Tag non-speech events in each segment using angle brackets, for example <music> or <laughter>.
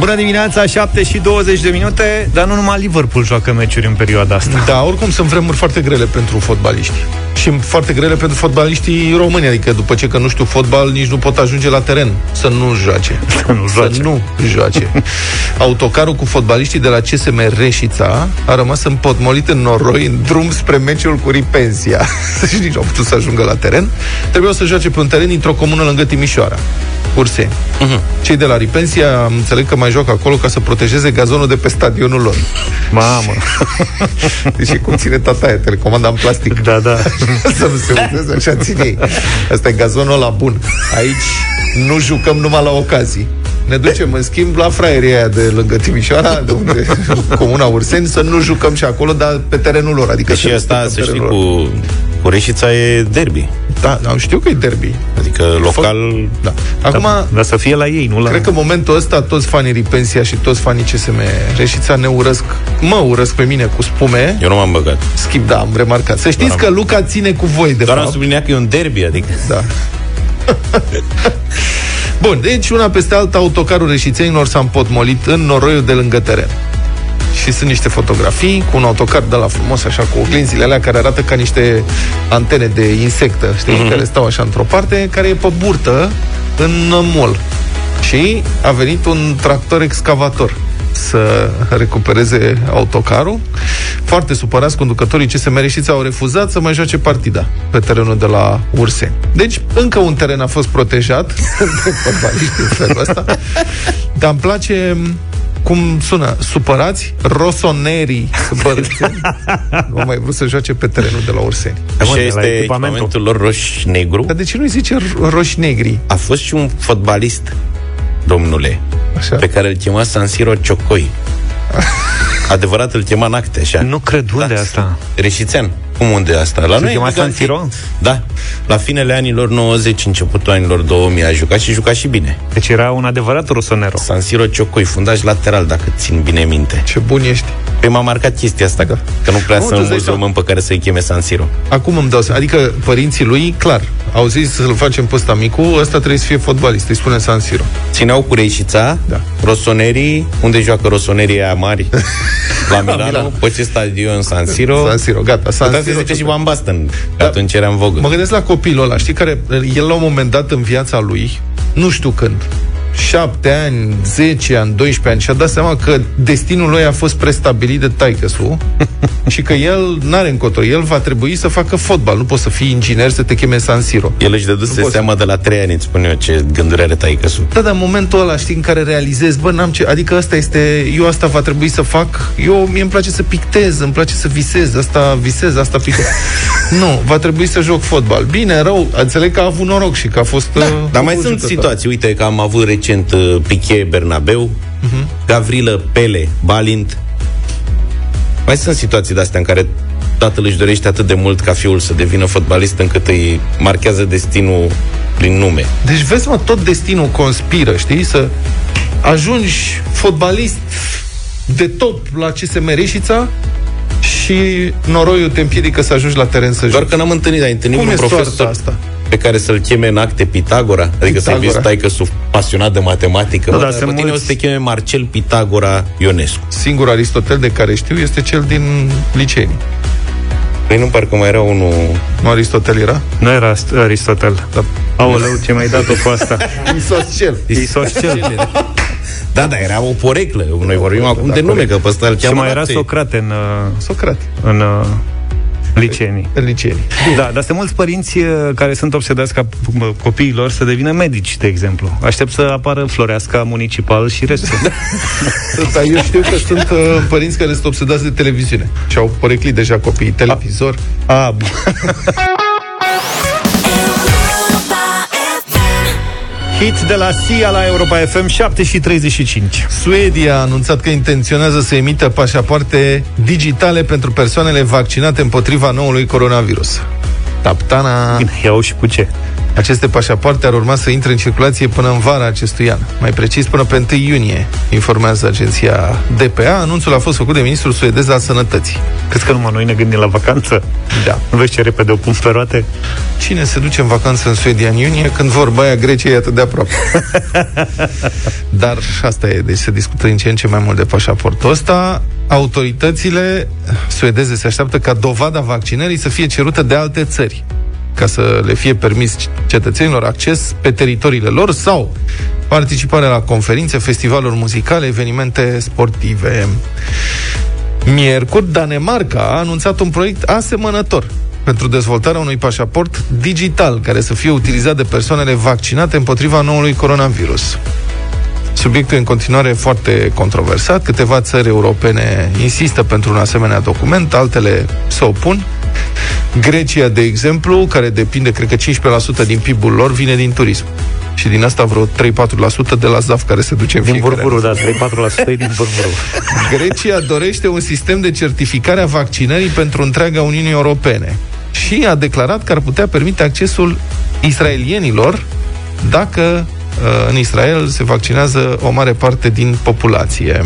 Bună dimineața, 7 și 20 de minute, dar nu numai Liverpool joacă meciuri în perioada asta. Da, oricum sunt vremuri foarte grele pentru fotbaliști. Și foarte grele pentru fotbaliștii români, adică după ce că nu știu fotbal, nici nu pot ajunge la teren să nu joace. <laughs> Să nu joace. Să nu joace. <laughs> Autocarul cu fotbaliștii de la CSM Reșița a rămas împotmolit în noroi în drum spre meciul cu Ripensia. <laughs> și nici nu au putut să ajungă la teren. Trebuiau să joace pe un teren dintr-o comună lângă Timișoara. Urseni. Uh-huh. Cei de la Ripensia am înțeleg că mai joacă acolo ca să protejeze gazonul de pe stadionul lor. Mamă! <laughs> Deci cum ține tataia, telecomanda în plastic. Da, da. <laughs> să nu se uzeze, așa ține ei. Asta e gazonul la bun. Aici nu jucăm numai la ocazii. Ne ducem, în schimb, la fraierii aia de lângă Timișoara, de unde <laughs> comuna Urseni, să nu jucăm și acolo, dar pe terenul lor. Adică și asta, să știi, cu, cu Reșița e derby. Da, da, știu că e derby. Adică local... Da. Acum, Dar, dar să fie la ei, nu la... Cred că în momentul ăsta toți fanii Ripensia și toți fanii CSM Reșița ne urăsc, mă urăsc pe mine cu spume. Eu nu m-am băgat. Schimb, da, am remarcat. Să știți Doar că Luca ține cu voi, de Doar fapt. am subliniat că e un derby, adică... Da. <laughs> Bun, deci una peste alta autocarul reșițenilor s-a împotmolit în noroiul de lângă teren. Și sunt niște fotografii cu un autocar de la frumos, așa, cu oglinzile alea care arată ca niște antene de insectă, știi, mm-hmm. care stau așa într-o parte, care e pe burtă în mol. Și a venit un tractor excavator să recupereze autocarul. Foarte supărați, conducătorii CSM Reșița au refuzat să mai joace partida pe terenul de la Urseni. Deci, încă un teren a fost protejat <laughs> de fotbaliști în felul ăsta. Dar îmi place cum sună, supărați, rosonerii bărâțeni, nu au mai vrut să joace pe terenul de la Urseni. Așa de la este echipamentul. echipamentul lor roș-negru. Dar de ce nu-i zice ro- roși negri? A fost și un fotbalist, domnule, Așa. pe care îl chema San Siro Ciocoi. <laughs> Adevărat îl chema în acte, așa. Nu cred unde Da. asta. Reșițean. Cum unde asta? La Se noi chema în San Giganții. Siro? Da. La finele anilor 90, începutul anilor 2000 a jucat și juca și bine. Deci era un adevărat rosonero. San Siro Ciocoi, fundaș lateral, dacă țin bine minte. Ce bun ești. Păi m-a marcat chestia asta, da. că nu prea Nu, tu sunt îți dai mulți seama. români pe care să-i cheme San Siro. Acum îmi dau seama. Adică părinții lui, clar, au zis să-l facem pe ăsta micu, ăsta trebuie să fie fotbalist, îi spune San Siro. Țineau cu Reșița, Da. Rosonerii, unde joacă Rosonerii aia mari? <laughs> La Milano, Milano. pe ce stadion San Siro? San Siro, gata. San Puteam să Siro. zice și Van Basten, că Da. atunci era în vogă. Mă gândesc la copilul ăla, știi, care el la un moment dat în viața lui, nu știu când, 7 ani, 10 ani, 12 ani și-a dat seama că destinul lui a fost prestabilit de taică <laughs> și că el n-are încotro. El va trebui să facă fotbal. Nu poți să fii inginer să te cheme San Siro. El își dăduse poți. seama de la trei ani, îți spun eu, ce gânduri are taică -su. Da, dar în momentul ăla, știi, în care realizezi, bă, n-am ce, adică asta este, eu asta va trebui să fac, eu, mie îmi place să pictez, îmi place să visez, asta visez, asta pictez. <laughs> nu, va trebui să joc fotbal. Bine, rău, înțeleg că a avut noroc și că a fost... Da, Dar mai sunt situații, uite că am avut recent uh, Piqué Bernabeu, Mhm. Gavrilă Pele Balint. Mai sunt situații de astea în care tatăl își dorește atât de mult ca fiul să devină fotbalist încât îi marchează destinul prin nume. Deci vezi, mă, tot destinul conspiră, știi, să ajungi fotbalist de top la CSM Reșița și noroiul te împiedică să ajungi la teren să Doar joci. că n-am întâlnit, ai întâlnit Cum un e soarta profesor asta? pe care să-l cheme în acte Pitagora? Adică să-i Pitagora. vezi tai că sunt pasionat de matematică. Nu, Bă, dar pe sunt tine mulți- o să te cheme Marcel Pitagora Ionescu. Singur Aristotel de care știu este cel din licenii. Păi nu parcă mai era unul... Nu Aristotel era? Nu era Ast- Aristotel. Da. Aoleu, ce mi-ai dat-o cu asta? <laughs> Isoscel. Isoscel. <laughs> Da, da, era o poreclă. Noi vorbim acum da, de nume, corect. că pe ăsta îl Și cheamă mai era nație. Socrate în, uh, Socrate. în uh, licenii. În licenii. Da, dar sunt mulți părinți uh, care sunt obsedați ca uh, copiilor să devină medici, de exemplu. Aștept să apară Floreasca Municipal și restul. <laughs> Dar eu știu că sunt uh, părinți care sunt obsedați de televiziune și au poreclit deja copiii televizor. A, bun. <laughs> Hit de la Sia la Europa FM 7 și 35. Suedia a anunțat că intenționează să emită pașapoarte digitale pentru persoanele vaccinate împotriva noului coronavirus. Taptana... Bine, iau și cu ce? Aceste pașapoarte ar urma să intre în circulație până în vara acestui an, mai precis până pe 1 iunie, informează agenția DPA. Anunțul a fost făcut de ministrul suedez al sănătății. Crezi că numai noi ne gândim la vacanță? Da. Nu vezi ce repede o pun pe roate? Cine se duce în vacanță în Suedia în iunie când vorba aia Grecia e atât de aproape? <laughs> Dar asta e, deci se discută în ce în ce mai mult de pașaportul ăsta. Autoritățile suedeze se așteaptă ca dovada vaccinării să fie cerută de alte țări ca să le fie permis cetățenilor acces pe teritoriile lor sau participare la conferințe, festivaluri muzicale, evenimente sportive. Miercuri, Danemarca a anunțat un proiect asemănător pentru dezvoltarea unui pașaport digital care să fie utilizat de persoanele vaccinate împotriva noului coronavirus. Subiectul e în continuare foarte controversat. Câteva țări europene insistă pentru un asemenea document, altele se opun. Grecia, de exemplu, care depinde, cred că 15% din PIB-ul lor, vine din turism. Și din asta vreo 3-4% de la ZAF care se duce în Din fiecare burburu, an. da, 3-4% e din burburu. <laughs> Grecia dorește un sistem de certificare a vaccinării pentru întreaga Uniune Europene și a declarat că ar putea permite accesul israelienilor dacă uh, în Israel se vaccinează o mare parte din populație.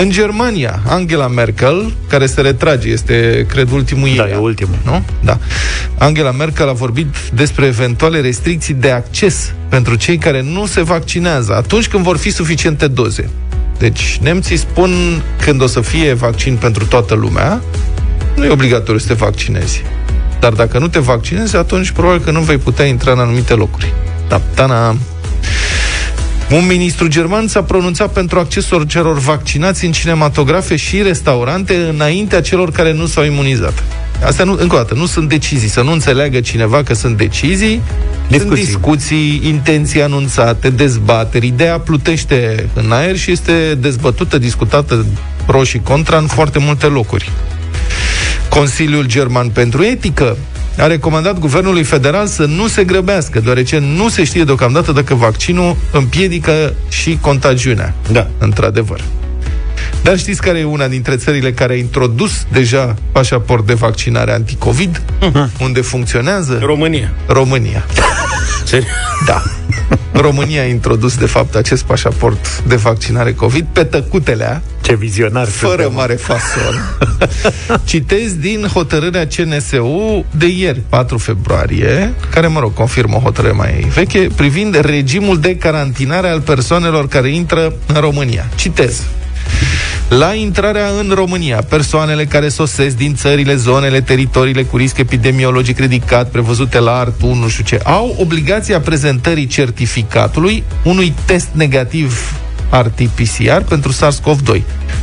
În Germania, Angela Merkel, care se retrage, este, cred, ultimul Da, ei, e ultimul. nu? Da. Angela Merkel a vorbit despre eventuale restricții de acces pentru cei care nu se vaccinează, atunci când vor fi suficiente doze. Deci, nemții spun când o să fie vaccin pentru toată lumea, nu e obligatoriu să te vaccinezi. Dar dacă nu te vaccinezi, atunci probabil că nu vei putea intra în anumite locuri. Da, tana. Un ministru german s-a pronunțat pentru accesul celor vaccinați în cinematografe și restaurante înaintea celor care nu s-au imunizat. Astea, nu, încă o dată, nu sunt decizii. Să nu înțeleagă cineva că sunt decizii. Discuții. Sunt discuții, intenții anunțate, dezbateri. Ideea plutește în aer și este dezbătută, discutată pro și contra în foarte multe locuri. Consiliul German pentru Etică a recomandat guvernului federal să nu se grăbească, deoarece nu se știe deocamdată dacă vaccinul împiedică și contagiunea. Da. Într-adevăr. Dar știți care e una dintre țările care a introdus deja pașaport de vaccinare anticovid? Unde funcționează? România. România. Serios? Da. <laughs> România a introdus, de fapt, acest pașaport de vaccinare COVID pe tăcutelea, Ce vizionar fără suntem. mare fason. <laughs> Citez din hotărârea CNSU de ieri, 4 februarie, care, mă rog, confirmă o hotărâre mai veche, privind regimul de carantinare al persoanelor care intră în România. Citez. La intrarea în România, persoanele care sosesc din țările, zonele, teritoriile cu risc epidemiologic ridicat, prevăzute la art 1, nu știu ce, au obligația prezentării certificatului unui test negativ RT-PCR pentru SARS-CoV-2,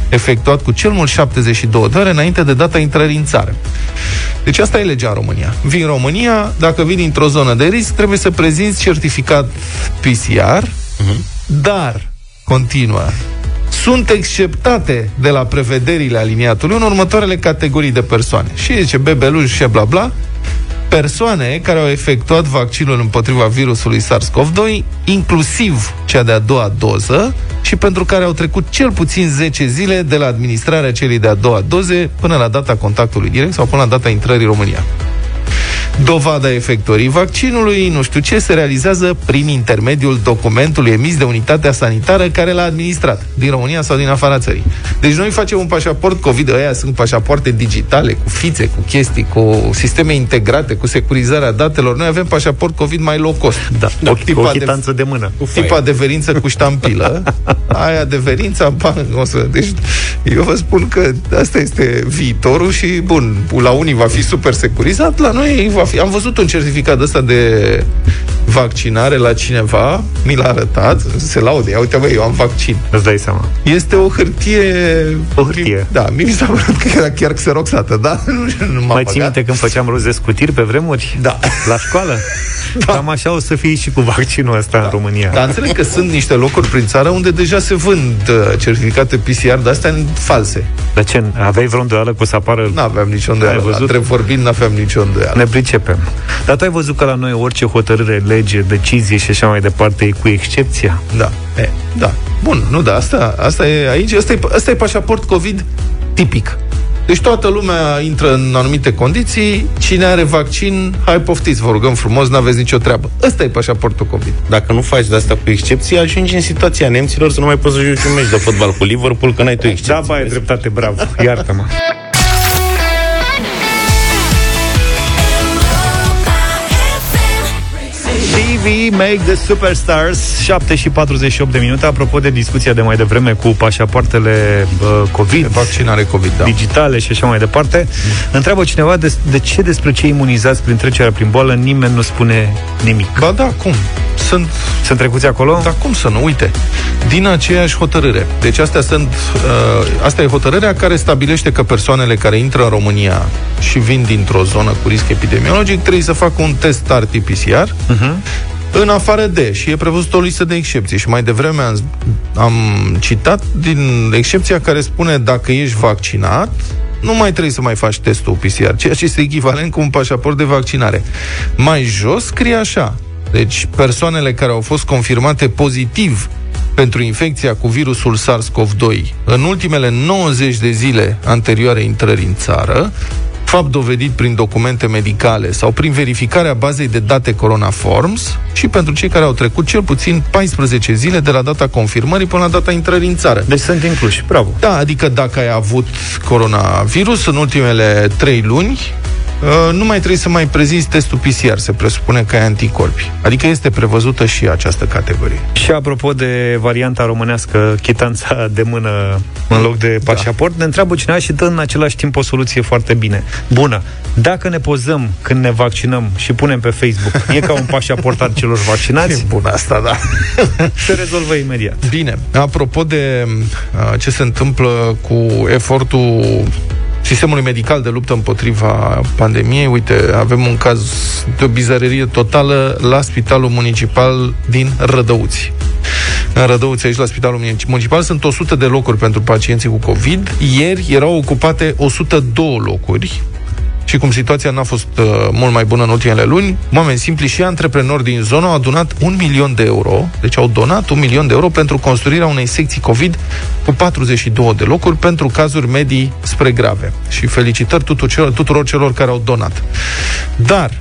efectuat cu cel mult 72 de ore înainte de data intrării în țară. Deci asta e legea în România. Vii în România, dacă vii dintr-o zonă de risc, trebuie să prezinți certificat PCR, dar, continuă, sunt exceptate de la prevederile aliniatului în următoarele categorii de persoane. Și zice bebeluși și bla bla, persoane care au efectuat vaccinul împotriva virusului SARS-CoV-2, inclusiv cea de-a doua doză, și pentru care au trecut cel puțin 10 zile de la administrarea celei de-a doua doze până la data contactului direct sau până la data intrării în România. Dovada efectorii vaccinului, nu știu ce, se realizează prin intermediul documentului emis de unitatea sanitară care l-a administrat, din România sau din afara țării. Deci noi facem un pașaport COVID, ăia sunt pașapoarte digitale, cu fițe, cu chestii, cu sisteme integrate, cu securizarea datelor. Noi avem pașaport COVID mai low cost. Da, Cu o, tipa o de- chitanță de mână. Tipa adeverință cu ștampilă, <laughs> aia adeverința, bang, o să... Deci, eu vă spun că asta este viitorul și, bun, la unii va fi super securizat, la noi va fi... Am văzut un certificat ăsta de vaccinare la cineva, mi l-a arătat, se laude, ia uite, băi, eu am vaccin. Îți dai seama. Este o hârtie... O hârtie. Da, mie mi s-a părut că era chiar xeroxată, da? <laughs> Nu, nu m-a Mai ții băgat. minte când făceam rost de scutiri pe vremuri? Da. La școală? <laughs> Da. Cam așa o să fie și cu vaccinul ăsta da. în România. Dar înțeleg că sunt niște locuri prin țară unde deja se vând uh, certificate PCR, dar astea false. De ce? Aveai vreo îndoială că o să apară... Nu aveam nicio Ai îndoială. văzut? Între vorbind, nu aveam nicio îndoială. Ne pricepem. Dar tu ai văzut că la noi orice hotărâre, lege, decizie și așa mai departe e cu excepția? Da. E, da. Bun, nu, da, asta, asta e aici, asta e, asta e pașaport COVID tipic. Deci toată lumea intră în anumite condiții, cine are vaccin, hai poftiți, vă rugăm frumos, n-aveți nicio treabă. Ăsta e pașaportul COVID. Dacă nu faci de asta cu excepție, ajungi în situația nemților să nu mai poți să joci un meci de fotbal cu Liverpool, că n-ai tu excepție. Da, bai, dreptate, bravo, iartă-mă. TV Make the Superstars 7 și 48 de minute Apropo de discuția de mai devreme Cu pașapoartele uh, COVID Vaccinare COVID, da. Digitale și așa mai departe mm. Întreabă cineva de, de ce despre cei imunizați Prin trecerea prin boală Nimeni nu spune nimic Ba da, cum? Sunt... Sunt trecuți acolo? Dar cum să nu? Uite, din aceeași hotărâre. Deci astea sunt, uh, asta e hotărârea care stabilește că persoanele care intră în România și vin dintr-o zonă cu risc epidemiologic trebuie să facă un test RT-PCR uh-huh în afară de, și e prevăzut o listă de excepții. Și mai devreme am, am citat din excepția care spune dacă ești vaccinat, nu mai trebuie să mai faci testul PCR, ceea ce este echivalent cu un pașaport de vaccinare. Mai jos scrie așa, deci persoanele care au fost confirmate pozitiv pentru infecția cu virusul SARS-CoV-2 în ultimele 90 de zile anterioare intrării în țară fapt dovedit prin documente medicale sau prin verificarea bazei de date Corona Forms și pentru cei care au trecut cel puțin 14 zile de la data confirmării până la data intrării în țară. Deci sunt incluși, bravo. Da, adică dacă ai avut coronavirus în ultimele 3 luni, Uh, nu mai trebuie să mai prezinți testul PCR, se presupune că ai anticorpi. Adică este prevăzută și această categorie. Și apropo de varianta românească, chitanța de mână în loc de da. pașaport, da. ne întreabă cineva și dă în același timp o soluție foarte bine. Bună. Dacă ne pozăm când ne vaccinăm și punem pe Facebook, <laughs> e ca un pașaport al celor vaccinați? E bun asta, da. <laughs> Se rezolvă imediat. Bine. Apropo de uh, ce se întâmplă cu efortul sistemului medical de luptă împotriva pandemiei. Uite, avem un caz de o bizarerie totală la Spitalul Municipal din Rădăuți. În Rădăuți, aici la Spitalul Municipal, sunt 100 de locuri pentru pacienții cu COVID. Ieri erau ocupate 102 locuri și cum situația n-a fost uh, mult mai bună în ultimele luni, oameni simpli și antreprenori din zonă au adunat un milion de euro, deci au donat un milion de euro pentru construirea unei secții COVID cu 42 de locuri pentru cazuri medii spre grave. Și felicitări tuturor, tuturor celor care au donat. Dar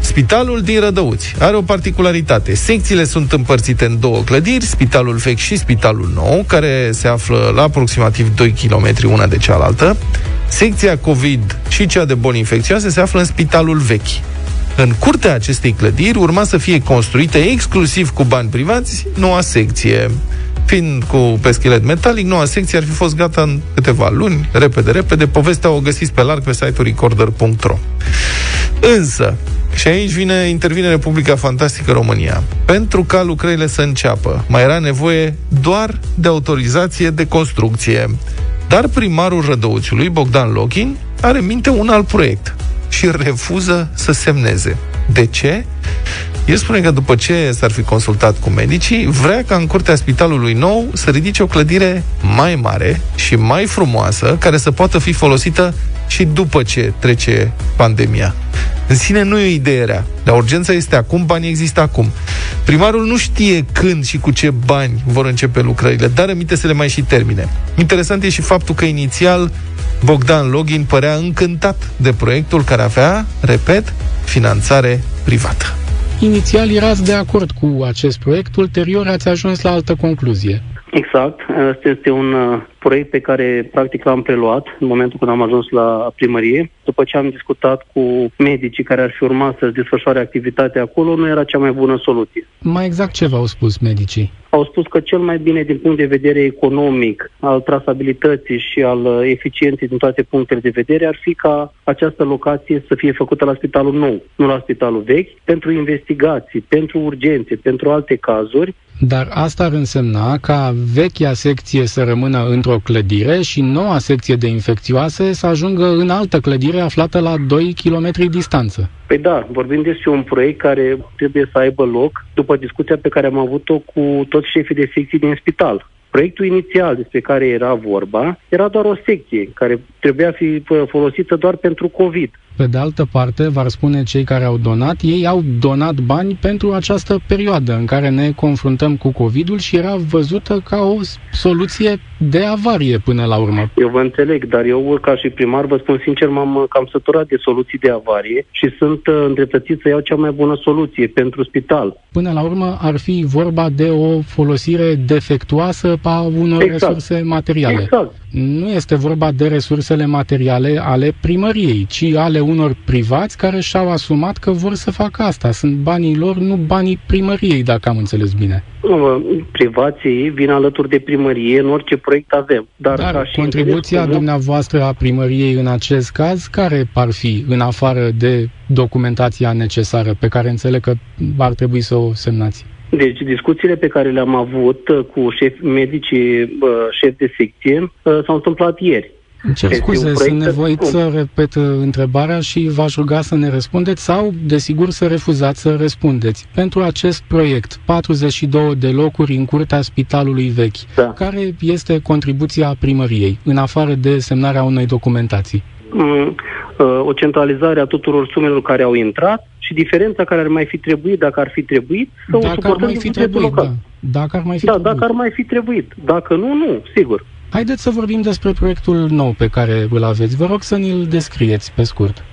Spitalul din Rădăuți are o particularitate. Secțiile sunt împărțite în două clădiri, spitalul vechi și spitalul nou, care se află la aproximativ 2 km una de cealaltă. Secția COVID și cea de boli infecțioase se află în spitalul vechi. În curtea acestei clădiri urma să fie construită exclusiv cu bani privați noua secție. Fiind cu peschelet metalic, noua secție ar fi fost gata în câteva luni, repede, repede. Povestea o găsiți pe larg pe site-ul recorder.ro. Însă, și aici vine, intervine Republica Fantastică România. Pentru ca lucrările să înceapă, mai era nevoie doar de autorizație de construcție. Dar primarul Rădăuțiului, Bogdan Lochin, are în minte un alt proiect și refuză să semneze. De ce? El spune că după ce s-ar fi consultat cu medicii, vrea ca în curtea spitalului nou să ridice o clădire mai mare și mai frumoasă, care să poată fi folosită și după ce trece pandemia. În sine nu e o idee rea. Dar urgența este acum, banii există acum. Primarul nu știe când și cu ce bani vor începe lucrările, dar aminte să le mai și termine. Interesant e și faptul că inițial Bogdan Login părea încântat de proiectul care avea, repet, finanțare privată. Inițial erați de acord cu acest proiect, ulterior ați ajuns la altă concluzie. Exact. Asta este un uh, proiect pe care practic l-am preluat în momentul când am ajuns la primărie. După ce am discutat cu medicii care ar fi urmat să-și desfășoare activitatea acolo, nu era cea mai bună soluție. Mai exact ce v-au spus medicii? Au spus că cel mai bine din punct de vedere economic, al trasabilității și al uh, eficienței din toate punctele de vedere ar fi ca această locație să fie făcută la spitalul nou, nu la spitalul vechi, pentru investigații, pentru urgențe, pentru alte cazuri. Dar asta ar însemna ca vechea secție să rămână într-o clădire și noua secție de infecțioase să ajungă în altă clădire aflată la 2 km distanță. Păi da, vorbim despre un proiect care trebuie să aibă loc după discuția pe care am avut-o cu toți șefii de secții din spital. Proiectul inițial despre care era vorba era doar o secție care trebuia fi folosită doar pentru COVID. Pe de altă parte, v-ar spune cei care au donat, ei au donat bani pentru această perioadă în care ne confruntăm cu COVID-ul și era văzută ca o soluție de avarie până la urmă. Eu vă înțeleg, dar eu ca și primar vă spun sincer, m-am cam săturat de soluții de avarie și sunt uh, îndreptățit să iau cea mai bună soluție pentru spital. Până la urmă ar fi vorba de o folosire defectuoasă a unor Exact. resurse materiale. Exact. Nu este vorba de resursele materiale ale primăriei, ci ale unor privați care și-au asumat că vor să facă asta. Sunt banii lor, nu banii primăriei, dacă am înțeles bine. Uh, Privații vin alături de primărie în orice proiect avem. Dar, ca Dar și contribuția interes comun- dumneavoastră a primăriei în acest caz, care ar fi, în afară de documentația necesară, pe care înțeleg că ar trebui să o semnați? Deci discuțiile pe care le-am avut uh, cu șef, medicii uh, șef de secție uh, s-au întâmplat ieri. Îmi cer Este scuze, un sunt proiect nevoit scump. să repet uh, întrebarea și v-aș ruga să ne răspundeți sau, desigur, să refuzați să răspundeți. Pentru acest proiect, 42 de locuri în curtea spitalului vechi, Da. care este contribuția primăriei, în afară de semnarea unei documentații? Mm, uh, O centralizare a tuturor sumelor care au intrat și diferența care ar mai fi trebuit, dacă ar fi trebuit, să o Dacă ar suportăm mai din fi bugetul trebuit, local. da. Dacă ar mai fi Da, trebuit. dacă ar mai fi trebuit. Dacă nu, nu, sigur. Haideți să vorbim despre proiectul nou pe care îl aveți. Vă rog să ni-l descrieți pe scurt.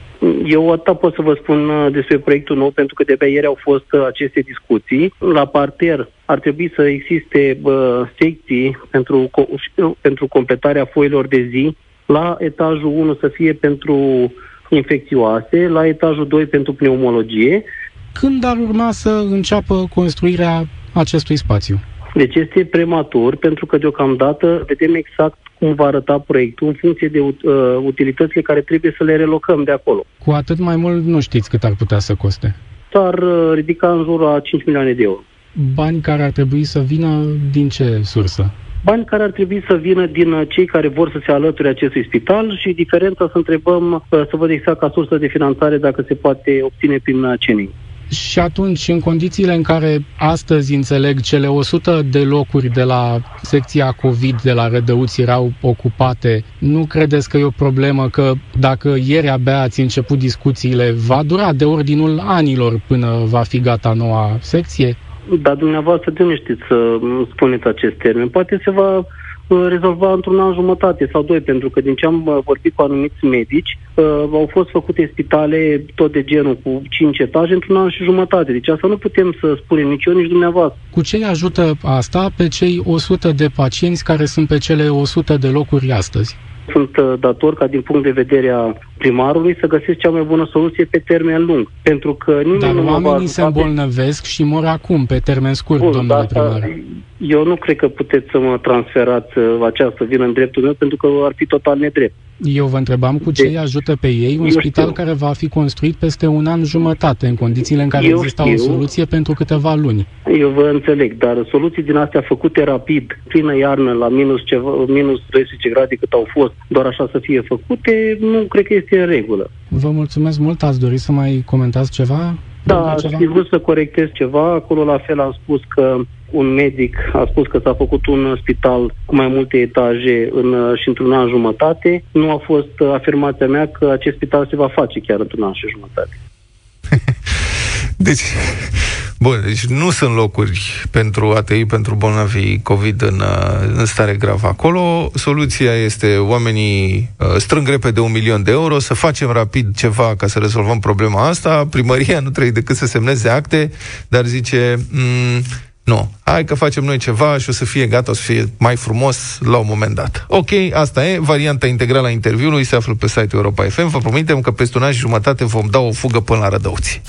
Eu atât pot să vă spun uh, despre proiectul nou, pentru că de-abia ieri au fost uh, aceste discuții. La parter ar trebui să existe uh, secții pentru, co- pentru completarea foilor de zi. La etajul 1 să fie pentru infecțioase, la etajul 2 pentru pneumologie. Când ar urma să înceapă construirea acestui spațiu? Deci este prematur, pentru că deocamdată vedem exact cum va arăta proiectul în funcție de uh, utilitățile care trebuie să le relocăm de acolo. Cu atât mai mult nu știți cât ar putea să coste. S-ar uh, ridica în jur a 5 milioane de euro. Bani care ar trebui să vină din ce sursă? Bani care ar trebui să vină din uh, cei care vor să se alăture acestui spital și diferența să întrebăm, uh, să văd exact ca sursă de finanțare dacă se poate obține prin uh, CENI. Și atunci, în condițiile în care astăzi înțeleg cele 100 de locuri de la secția COVID de la Rădăuți erau ocupate, nu credeți că e o problemă că dacă ieri abia ați început discuțiile, va dura de ordinul anilor până va fi gata noua secție? Dar dumneavoastră de nu știți să uh, spuneți acest termen. Poate se va uh, rezolva într-un an jumătate sau doi, pentru că din ce am uh, vorbit cu anumiți medici, uh, au fost făcute spitale tot de genul cu 5 etaje într-un an și jumătate. Deci asta nu putem să spunem nici eu, nici dumneavoastră. Cu ce îi ajută asta pe cei 100 de pacienți care sunt pe cele 100 de locuri astăzi? Sunt uh, dator ca din punct de vedere a primarului să găsesc cea mai bună soluție pe termen lung. Pentru că nimeni Dar nu mă va oamenii se ajuta pe- îmbolnăvesc și mor acum, pe termen scurt, Bun, domnule dar asta- primar. eu nu cred că puteți să mă transferați uh, această vină în dreptul meu, pentru că ar fi total nedrept. Eu vă întrebam cu ce Deci, îi ajută pe ei un eu spital știu. care va fi construit peste un an jumătate, în condițiile în care Eu exista o știu. soluție pentru câteva luni. Eu vă înțeleg, dar soluții din astea făcute rapid, plină iarnă, la minus, ceva, minus 12 grade cât au fost, doar așa să fie făcute, nu cred că este în regulă. Vă mulțumesc mult, ați dori să mai comentați ceva? Da, Domnule, aș ceva? fi vrut să corectez ceva. Acolo la fel am spus că un medic a spus că s-a făcut un spital cu mai multe etaje în, și într-un an jumătate. Nu a fost uh, afirmația mea că acest spital se va face chiar într-un an și jumătate. <laughs> Deci, bun, deci nu sunt locuri pentru ATI, pentru bolnavii COVID în, uh, în stare gravă acolo. Soluția este oamenii uh, strâng repede un milion de euro, să facem rapid ceva ca să rezolvăm problema asta. Primăria nu trebuie decât să semneze acte, dar zice... Mm, nu, hai că facem noi ceva și o să fie gata, o să fie mai frumos la un moment dat. Ok, asta e, varianta integrală a interviului se află pe site-ul Europa FM. Vă promitem că peste un an și jumătate vom da o fugă până la Rădăuți.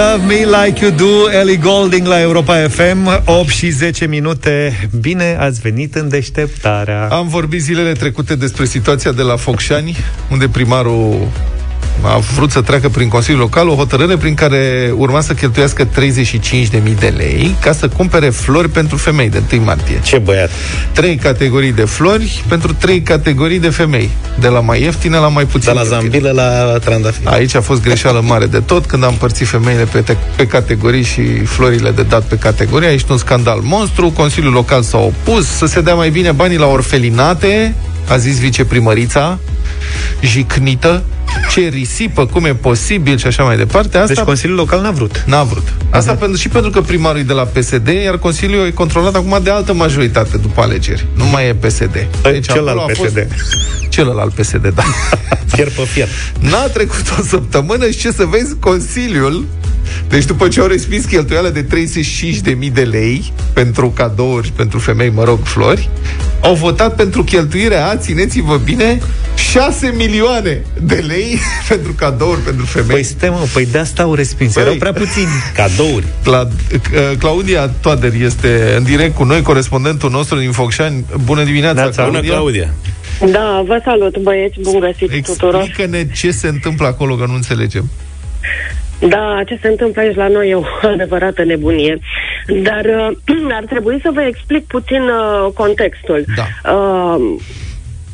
Love Me Like You Do, Ellie Golding la Europa FM 8 și 10 minute. Bine ați venit în deșteptarea. Am vorbit zilele trecute despre situația de la Focșani, unde primarul a vrut să treacă prin Consiliul Local o hotărâre prin care urma să cheltuiască 35.000 de lei ca să cumpere flori pentru femei de 1 martie. Ce băiat. Trei categorii de flori pentru trei categorii de femei, de la mai ieftine la mai puțin De la ieftine. zambilă la trandafir. Aici a fost greșeală mare de tot când am împărțit femeile pe, te- pe categorii și florile de dat pe categorii. A ieșit un scandal monstru, Consiliul Local s-a opus să se dea mai bine banii la orfelinate a zis viceprimărița, jicnită, ce risipă, cum e posibil și așa mai departe. Asta Deci Consiliul Local n-a vrut. N-a vrut. Asta uh-huh. pentru, și pentru că primarul e de la PSD, iar Consiliul e controlat acum de altă majoritate după alegeri. Nu mai e PSD. Deci celălalt PSD. Celălalt PSD, da. <laughs> fier pe fier. N-a trecut o săptămână și ce să vezi, Consiliul deci după ce au respins cheltuiala de 35.000 de lei pentru cadouri, pentru femei, mă rog, flori, au votat pentru cheltuirea, țineți-vă bine, 6 milioane de lei <laughs> pentru cadouri pentru femei. Păi stai mă, păi de asta au respins. Păi, Erau prea puțini <laughs> cadouri. Cla- uh, Claudia Toader este în direct cu noi, corespondentul nostru din Focșani. Bună dimineața, Neața, Claudia. Bună, Claudia. Da, vă salut, băieți, bun găsit tuturor. Explică-ne ce se întâmplă acolo, că nu înțelegem. Da, ce se întâmplă aici la noi e o <laughs> adevărată nebunie. Dar uh, <clears throat> ar trebui să vă explic puțin uh, contextul. Da. Uh,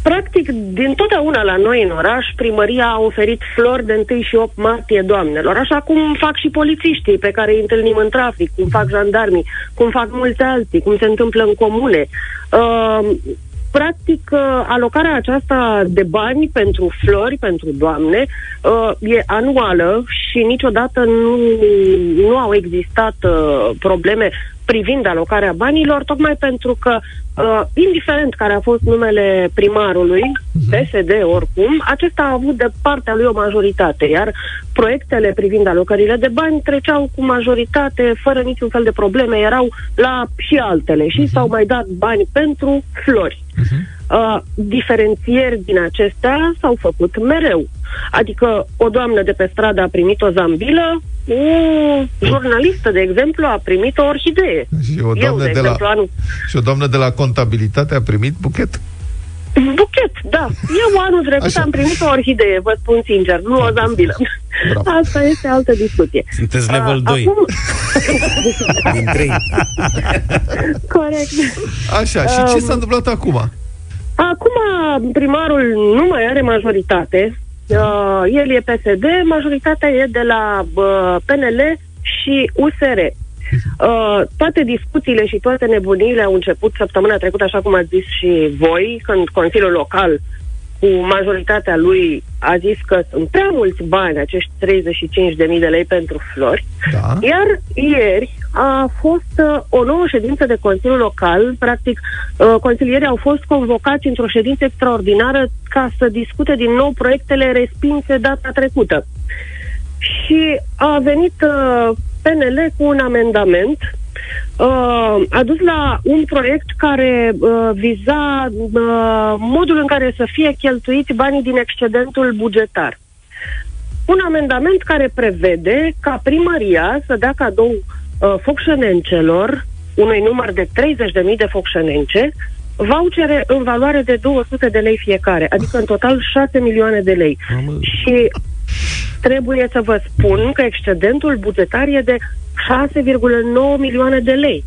Practic, din totdeauna la noi în oraș, primăria a oferit flori de 1 și 8 martie doamnelor, așa cum fac și polițiștii pe care îi întâlnim în trafic, cum fac jandarmii, cum fac mulți alții, cum se întâmplă în comune. Uh, practic, uh, alocarea aceasta de bani pentru flori, pentru doamne, uh, e anuală și niciodată nu, nu au existat uh, probleme privind alocarea banilor, tocmai pentru că, uh, indiferent care a fost numele primarului, uh-huh. PSD oricum, acesta a avut de partea lui o majoritate, iar proiectele privind alocările de bani treceau cu majoritate, fără niciun fel de probleme, erau la și altele și uh-huh. s-au mai dat bani pentru flori. Uh-huh. Uh, diferențieri din acestea s-au făcut mereu. Adică o doamnă de pe stradă a primit o zambilă, o jurnalistă, de exemplu, a primit o orhidee. Și o doamnă, Eu, de, de, exemplu, la, anul... și o doamnă de la contabilitate a primit buchet? Buchet, da. Eu anul trecut Așa. am primit o orhidee, vă spun sincer, nu o zambilă. Bravo. Asta este altă discuție. Sunteți level A, 2 Acum, din 3. corect. Așa, și ce Um, s-a întâmplat acum? Acum primarul nu mai are majoritate. Uh, el e PSD, majoritatea e de la uh, PNL și USR. Uh, toate discuțiile și toate nebuniile au început săptămâna trecută, așa cum ați zis și voi, când Consiliul Local cu majoritatea lui a zis că sunt prea mulți bani, acești 35.000 de lei pentru flori. Da. Iar ieri a fost uh, o nouă ședință de Consiliu Local. Practic, uh, consilierii au fost convocați într-o ședință extraordinară ca să discute din nou proiectele respinse data trecută. Și a venit uh, PNL cu un amendament uh, a dus la un proiect care uh, viza uh, modul în care să fie cheltuiți banii din excedentul bugetar. Un amendament care prevede ca primăria să dea cadou uh, focșenencelor, unui număr de 30.000 de focșenence, vouchere în valoare de 200 de lei fiecare, adică în total 6 milioane de lei. Mamă. Și trebuie să vă spun că excedentul bugetar e de 6,9 milioane de lei.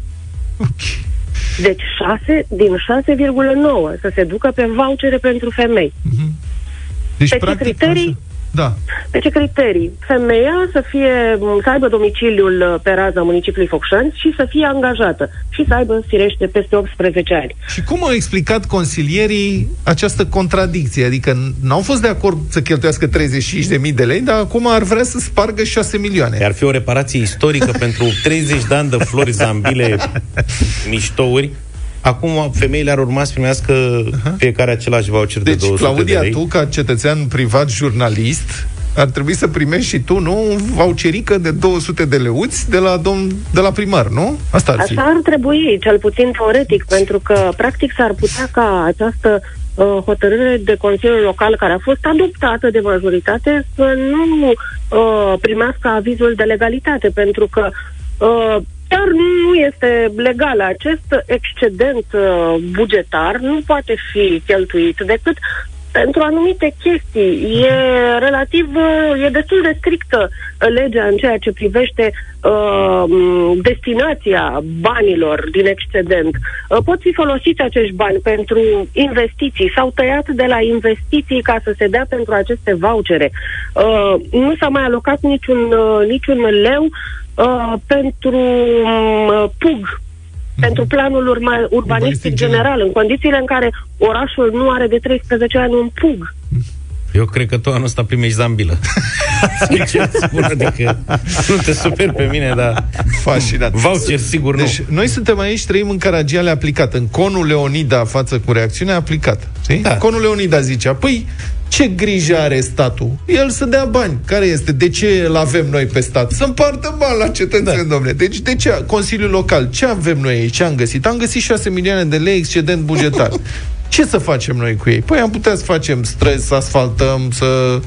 Deci 6 din 6,9 să se ducă pe vouchere pentru femei. Deci, Pe ce criterii? așa. Da. Pe ce criterii? Femeia să fie să aibă domiciliul uh, pe raza municipiului Focșani și să fie angajată și să aibă, firește, peste 18 ani. Și cum au explicat consilierii această contradicție? Adică n-au fost de acord să cheltuiască 35.000 de lei, dar acum ar vrea să spargă 6 milioane. Ar fi o reparație istorică pentru 30 de ani de flori, zambile, <laughs> miștouri. Acum femeile ar urma să primească fiecare același voucher de Deci, 200 Claudia, de lei. tu, ca cetățean privat jurnalist, ar trebui să primești și tu, nu, un voucherică de 200 de leuți de la, domn, de la primar, nu? Asta ar fi. Așa ar trebui, cel puțin teoretic, pentru că, practic, s-ar putea ca această uh, hotărâre de Consiliul Local, care a fost adoptată de majoritate, să nu uh, primească avizul de legalitate, pentru că uh, chiar nu este legal. Acest excedent uh, bugetar nu poate fi cheltuit decât pentru anumite chestii. E relativ, uh, e destul de strictă uh, legea în ceea ce privește uh, m, destinația banilor din excedent. Uh, pot fi folosiți acești bani pentru investiții. S-au tăiat de la investiții ca să se dea pentru aceste vouchere. Uh, nu s-a mai alocat niciun, uh, niciun leu uh, pentru uh, PUG, pentru planul urma, urbanistic general, în condițiile în care orașul nu are de 13 ani un pug. Eu cred că tu anul ăsta primești zambilă. <laughs> Sincer spun, adică nu te super pe mine, dar Fascinant. voucher sigur nu. Deci, noi suntem aici, trăim în Caragiale aplicat, în conul Leonida față cu reacțiunea aplicat. Știi? Da. Conul Leonida zicea, păi, ce grijă are statul? El să dea bani. Care este? De ce îl avem noi pe stat? Să împartă bani la cetățeni, da. domnule. Deci de ce? Consiliul Local, ce avem noi aici? Ce am găsit? Am găsit 6 milioane de lei excedent bugetar. <laughs> Ce să facem noi cu ei? Păi am putea să facem străzi, să asfaltăm, să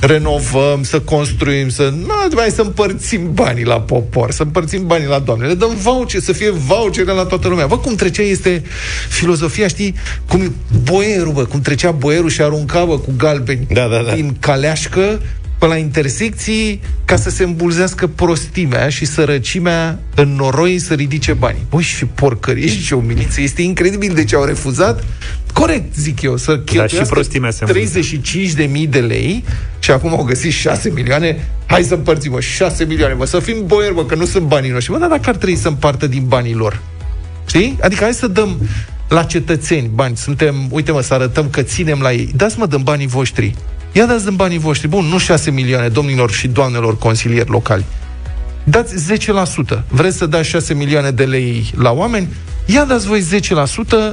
renovăm, să construim, să... Nu, mai să împărțim banii la popor, să împărțim banii la doamne. Le dăm voucher, să fie voucher la toată lumea. Vă cum trecea este filozofia, știi? Cum boierul, bă, cum trecea boierul și arunca, bă, cu galbeni Da, da, da. din caleașcă pe la intersecții ca să se îmbulzească prostimea și sărăcimea în noroi să ridice banii. Băi, și porcărie și umiliță. Este incredibil de ce au refuzat. Corect, zic eu, să cheltuiască și prostimea se îmbulzește. 35.000 de lei și acum au găsit 6 milioane. Hai să împărțim, mă, 6 milioane, mă, să fim boieri, mă, că nu sunt banii noștri. Mă, dar dacă ar trebui să împartă din banii lor? Știi? Adică hai să dăm la cetățeni bani. Suntem, uite mă, să arătăm că ținem la ei. Dați mă, dăm banii voștri. Ia dați din banii voștri. Bun, nu 6 milioane, domnilor și doamnelor consilieri locali. Dați 10%. Vreți să dați 6 milioane de lei la oameni? Ia dați voi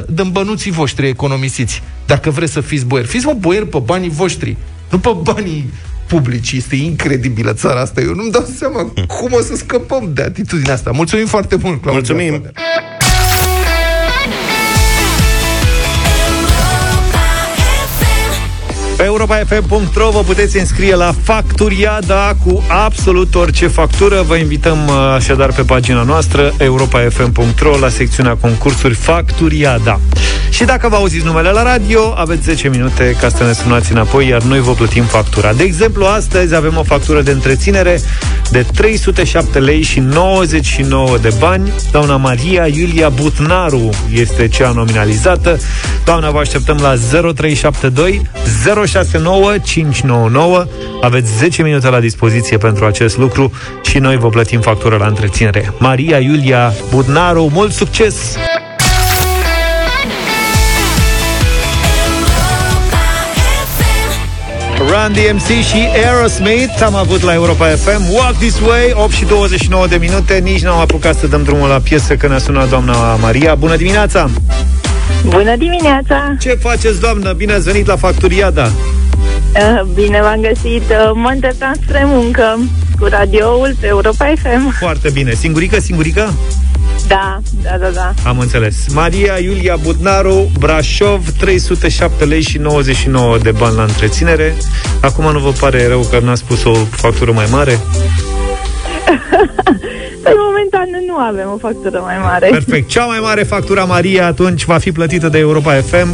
10% din bănuții voștri economisiți. Dacă vreți să fiți boieri. Fiți mă boieri pe banii voștri, nu pe banii publici. Este incredibilă țara asta. Eu nu-mi dau seama cum o să scăpăm de atitudinea asta. Mulțumim foarte mult, Claudia. Mulțumim. Pe europa.fm.ro vă puteți înscrie la Facturiada cu absolut orice factură. Vă invităm uh, așadar pe pagina noastră europa.fm.ro la secțiunea concursuri Facturiada. Și dacă vă auziți numele la radio, aveți 10 minute ca să ne sunați înapoi, iar noi vă plătim factura. De exemplu, astăzi avem o factură de întreținere de 307 lei și 99 de bani. Doamna Maria Iulia Butnaru este cea nominalizată. Doamna, vă așteptăm la 0372 069 599. Aveți 10 minute la dispoziție pentru acest lucru și noi vă plătim factură la întreținere. Maria Iulia Budnaru, mult succes! Run DMC și Aerosmith am avut la Europa FM Walk This Way, 8 și 29 de minute Nici n-am apucat să dăm drumul la piesă Că ne-a sunat doamna Maria Bună dimineața! Bună dimineața! Ce faceți, doamnă? Bine ați venit la Facturiada Uh, Bine v-am găsit! Uh, Mă îndreptam spre muncă cu radioul pe Europa FM. Foarte bine Singurică, singurică? Da, da, da, da. Am înțeles. Maria Iulia Butnaru, Brașov, 307 lei și 99 de bani la întreținere. Acum nu vă pare rău că n-a spus o factură mai mare? <laughs> În momentan nu avem o factură mai mare. Perfect. Cea mai mare factura, Maria, atunci va fi plătită de Europa FM.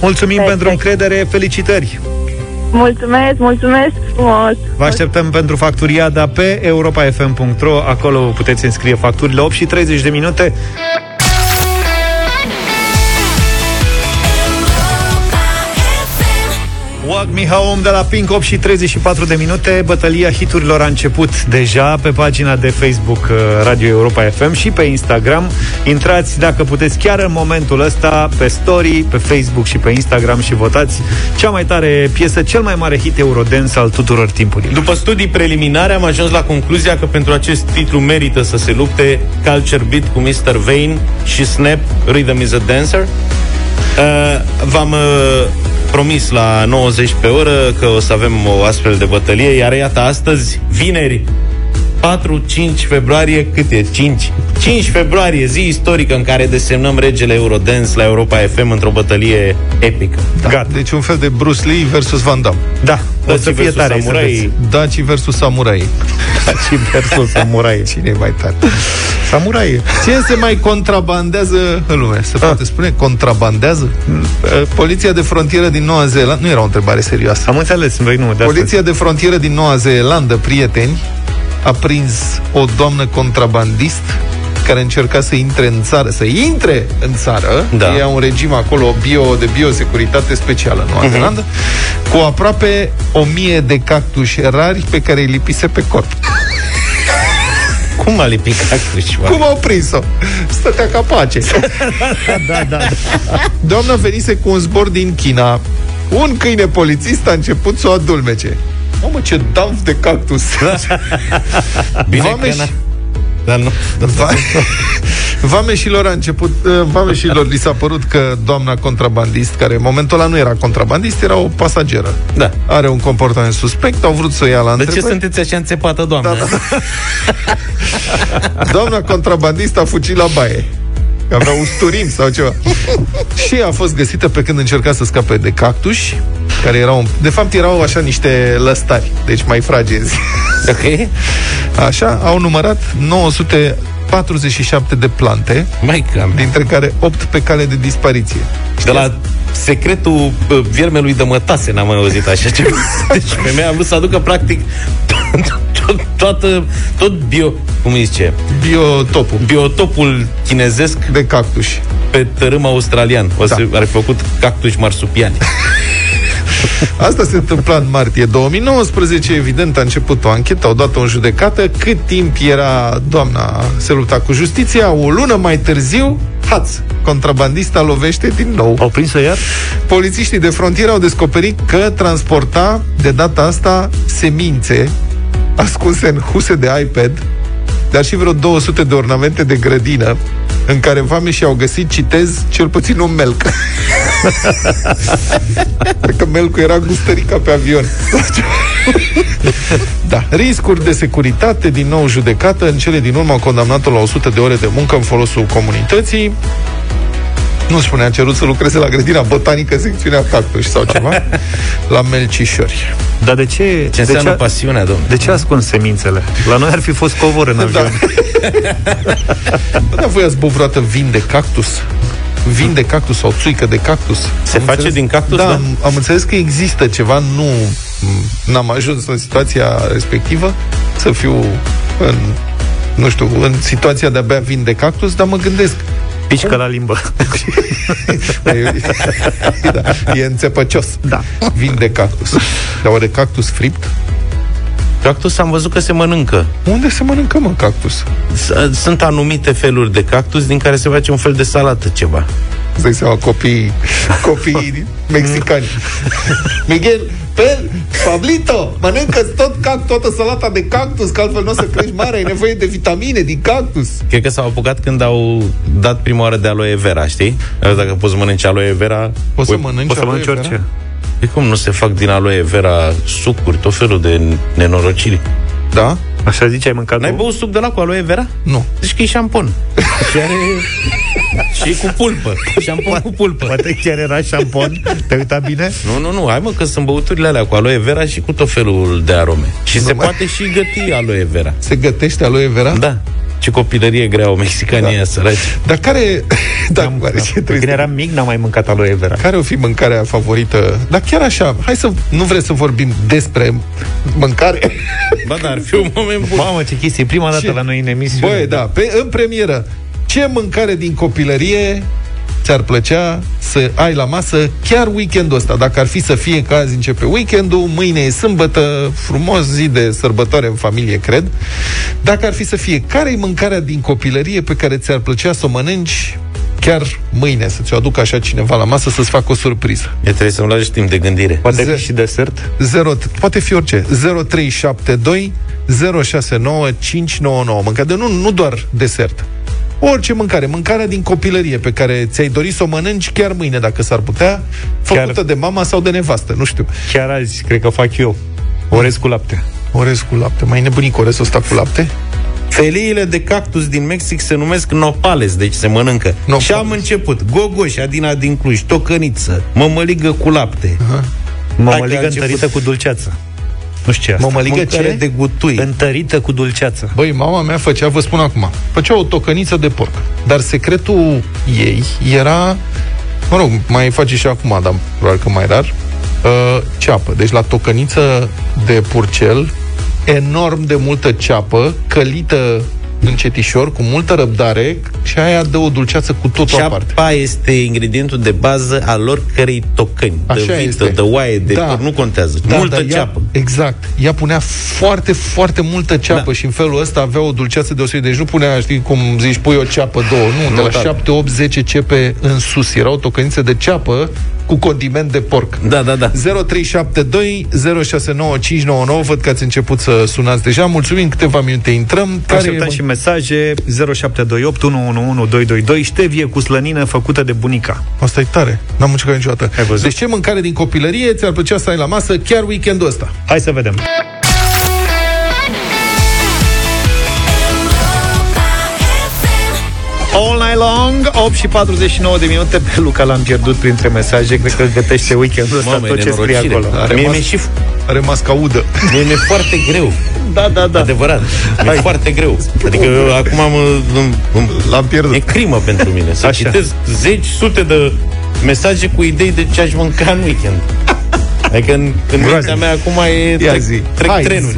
Mulțumim Perfect. pentru încredere, felicitări! Mulțumesc, mulțumesc frumos! Vă așteptăm pentru facturiada pe europafm.ro Acolo puteți înscrie facturile 8 și 30 de minute Walk Me Home de la Pink 8 și 34 de minute Bătălia hiturilor a început deja Pe pagina de Facebook uh, Radio Europa FM Și pe Instagram Intrați dacă puteți chiar în momentul ăsta Pe story, pe Facebook și pe Instagram Și votați cea mai tare piesă Cel mai mare hit eurodance al tuturor timpurilor După studii preliminare am ajuns la concluzia că pentru acest titlu merită să se lupte Culture Beat cu Mr. Vane și Snap Rhythm is a Dancer. Uh, v-am uh, promis la 90 pe oră că o să avem o astfel de bătălie, iar iată astăzi, vineri, 4-5 februarie, cât e? 5? 5 februarie, zi istorică în care desemnăm regele Eurodance la Europa FM într-o bătălie epică. Da. Gata. Deci un fel de Bruce Lee versus Van Damme. Da, o Daci să fie versus tare să Samurai. vedeți. Daci versus Samurai. Și versus samurai <laughs> Cine e mai tare? Samurai Ce se mai contrabandează în lume? Se poate spune contrabandează? Poliția de frontieră din Noua Zeelandă, nu era o întrebare serioasă. Am înțeles, băi, nu, de Poliția de frontieră din Noua Zeelandă, prieteni, a prins o doamnă contrabandist care încerca să intre în țară, să intre în țară, Da. e un regim acolo bio, de biosecuritate specială în Noua Mhm. Zeelandă, cu aproape o mie de cactuși rari pe care îi lipise pe corp. Cu <laughs> Cum a lipit cactus? Cum au prins-o? Stătea ca pace. <laughs> da, da, da. Doamna venise cu un zbor din China. Un câine polițist a început să o adulmece. Mamă, ce damp de cactus! <laughs> Bine Vameș- că n-a- Dar nu. Va... <laughs> Vameșilor a început uh, Vameșilor li s-a părut că doamna contrabandist Care în momentul ăla nu era contrabandist Era o pasageră Da. Are un comportament suspect Au vrut să o ia la De ce întrebări sunteți așa înțepată, doamnă? Da, <laughs> Doamna contrabandist a fugit la baie Că avea usturim sau ceva Și a fost găsită pe când încerca să scape de cactuși Care erau, de fapt erau așa niște lăstari Deci mai fragezi Ok? Așa, au numărat 947 de plante Mai cam. Dintre care 8 pe cale de dispariție De la secretul uh, viermelui de mătase n-am mai auzit așa ceva. <laughs> Deci femeia a vrut să aducă practic tot, toată, tot bio, cum îi zice, Biotopul biotopul chinezesc de cactuși pe tărâm australian. O să Da. ar fi făcut cactuși marsupiani. <laughs> Asta se întâmpla în martie 2019, evident a început o anchetă, au dat-o în judecată, cât timp era doamna se lupta cu justiția, o lună mai târziu, haț, contrabandista lovește din nou. Au prins-o iar? Polițiștii de frontieră au descoperit că transporta de data asta semințe ascunse în huse de iPad, dar și vreo 200 de ornamente de grădină în care vame și au găsit, citez, cel puțin un melc. <laughs> Cred că melcul era gustărica pe avion. <laughs> da. Riscuri de securitate, din nou judecată, în cele din urmă au condamnat-o la 100 de ore de muncă în folosul comunității. Nu spune, a cerut să lucreze la grădina botanică, secțiunea cactus sau ceva, <laughs> la Melcișori. Dar de ce... Ce de înseamnă ce, pasiunea, domnule? de ce ascund semințele? La noi ar fi fost covor în Da. avion. Bă, <laughs> dar voi ați băut vreodată vin de cactus? Vin de cactus sau țuică de cactus? Se Am face înțeles? din cactus, Da, da? am, am înțeles că există ceva, nu n-am ajuns în situația respectivă să fiu în nu știu, în situația de a bea vin de cactus, dar mă gândesc Pișcă la limbă. e, <laughs> da, e înțepăcios. Da. Vin de cactus. Dar oare cactus fript? Cactus am văzut că se mănâncă. Unde se mănâncă, mă, cactus? S- Sunt anumite feluri de cactus din care se face un fel de salată ceva. Îți dai seama, copiii, copiii mexicani. Miguel, pe Pablito, mănâncă tot cac, toată salata de cactus, că altfel nu o să crești mare, ai nevoie de vitamine din cactus. Cred că s-au apucat când au dat prima oară de aloe vera, știi? Dacă poți mănânci aloe vera... Poți să Ui, mănânci Poți să aloe mănânci vera? orice. E cum nu se fac din aloe vera sucuri, tot felul de nenorociri. Da? Așa zice, ai mâncat N-ai tu? băut suc de la cu aloe vera? Nu. Deci că e șampon. Și are... și cu pulpă. Șampon cu pulpă. Poate chiar era șampon. Te-ai uitat bine? Nu, nu, nu, hai mă că sunt băuturile alea cu aloe vera și cu tot felul de arome. Și se mai- poate și găti aloe vera. Se gătește aloe vera? Da. Ce copilărie grea au mexicanii da. săraci. Dar care... Da, Am- oare ce trebuie Când să- eram mic, n-am mai mâncat aloe vera. Care o fi mâncarea favorită? Dar chiar așa, hai să... Nu vreți să vorbim despre mâncare? Ba, dar ar fi un moment bun. Mamă, ce chestie, prima dată Ce? la noi în emisiune. Băi, da, pe, în premieră. Ce mâncare din copilărie ți-ar plăcea să ai la masă chiar weekendul ăsta? Dacă ar fi să fie că azi începe weekendul, mâine e sâmbătă, frumos zi de sărbătoare în familie, cred. Dacă ar fi să fie, care e mâncarea din copilărie pe care ți-ar plăcea să o mănânci chiar mâine, să ți-o aducă așa cineva la masă să-ți facă o surpriză? E trebuie să-mi lași timp de gândire. Poate Ze- fi și desert. 0, poate fi orice. 0372 069 599. Mâncare, nu, nu doar desert. Orice mâncare, mâncarea din copilărie pe care ți-ai dorit să o mănânci chiar mâine, dacă s-ar putea, făcută Chiar- de mama sau de nevastă, nu știu. Chiar azi, cred că fac eu. Orez cu lapte. Orez cu lapte. Mai nebunic orezul ăsta cu lapte? Feliile de cactus din Mexic se numesc nopales, deci se mănâncă. Nopales. Și am început. Gogoș, Adina din Cluj, tocăniță, mămăligă cu lapte. Hai că Mămăligă a început. întărită cu dulceață. Nu știu ce e asta. Mămăligă Mâncare ce? de gutui. Întărită cu dulceață. Băi, mama mea făcea, vă spun acum, făcea o tocăniță de porc. Dar secretul ei era, mă rog, mai face și acum, dar probabil că mai rar, uh, ceapă. Deci la tocăniță de purcel, enorm de multă ceapă, călită încetișor, cu multă răbdare și aia dă o dulceață cu totul aparte. Ceapa este ingredientul de bază al oricărei tocăni. Așa de vită, este. de oaie, de Da. porc, nu contează. Da, Multă dar ea- ceapă. Exact. Ea punea foarte, foarte multă ceapă Da. și în felul ăsta avea o dulceață deosebită. Deci nu punea, știi, cum zici, pui o ceapă, două. Nu, de Nu, la da. 7, 8, 10 cepe în sus. Erau tocănițe de ceapă cu condiment de porc. Da, da, da. 0372 069599 Văd că ați început să sunați deja Mulțumim, câteva minute intrăm Așteptăm e- și mesaje 0728 111222 Ștevie cu slănină făcută de bunica. Asta e tare, n-am încercat niciodată Ai văzut? Deci ce mâncare din copilărie ți-ar plăcea să ai la masă chiar weekendul ăsta? Hai să vedem. All night long, 8 și 49 de minute Pe Luca l-am pierdut printre mesaje Cred că gătește weekendul ăsta Mamă, e tot ce scrie nenorocire. acolo Are Mie mas- mi-e și Are masca udă mie mi-e foarte greu. Da, da, da Adevărat. Mi-e foarte greu. Adică eu acum am, îmi, îmi, L-am pierdut e crimă pentru mine să Așa. citesc zeci, sute de mesaje cu idei de ce aș mânca în weekend. Adică în, în mintea mea acum e Ia trec, zi trec Hai, trenuri.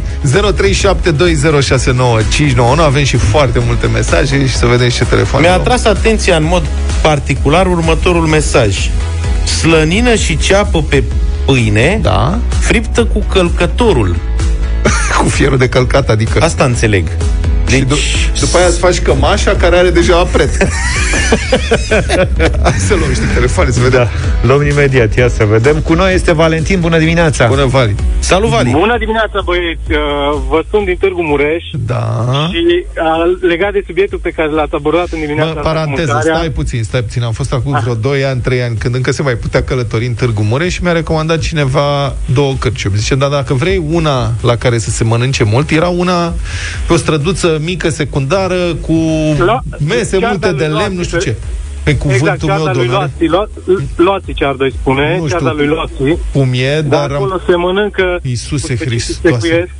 0372069599 Avem și foarte multe mesaje Și să vedem și ce telefon Mi-a au. atras atenția în mod particular următorul mesaj. Slănină și ceapă pe pâine, Da, friptă cu călcătorul. <laughs> cu fierul de călcat Adică Asta înțeleg. Și Deci, du- după aia îți faci cămașa care are deja apret. <laughs> Hai să luăm niște telefoane să vedem. Da, luăm imediat, ia să vedem Cu noi este Valentin, bună dimineața Bună, Vali. salut, Vali! Bună dimineața, băieți! Uh, Vă sunt din Târgu Mureș Da. și uh, legat de subiectul pe care l-ați abordat în dimineața Mă, asta cu paranteză, mâncarea, stai puțin, stai puțin. Am fost acum vreo 2 ani, 3 ani, când încă se mai putea călători în Târgu Mureș și mi-a recomandat cineva două cărciumi. Zice, da, dacă vrei una la care să se mănânce mult, era una pe o străduță mică, secundară, cu La- mese chiar multe de-a de lui lemn, nu știu Loații, ce. Pe cuvântul exact, meu, cearda lui donare, Loații, Lo- Loații ce ar doi spune, Nu știu. cearda lui Loații, cum e, dar dar acolo am... se mănâncă Iisuse cu specii Hristoase. secuiesc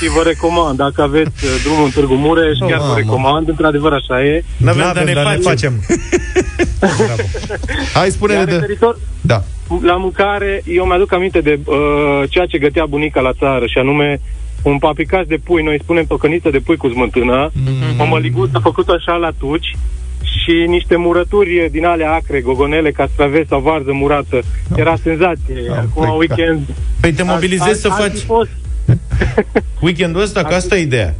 și vă recomand, dacă aveți uh, drumul în Târgu Mureș, Oh, chiar vă mamă. recomand, într-adevăr așa e. N-avem, N-avem, dar ne dar ne facem. facem Hai, spune-ne Iar de... referitor Da. la mâncare, eu mi-aduc aminte de uh, ceea ce gătea bunica la țară, și anume un paprikaș de pui, noi spunem tocăniță de pui cu smântână, mm-hmm. o măliguță făcută așa la tuci și niște murături din alea acre, gogonele, castraveți sau varză murată. Era senzație. Am Acum plecat. weekend... Păi te mobilizezi să ar- ar faci fi Fost, <laughs> weekendul ăsta, că asta e ideea.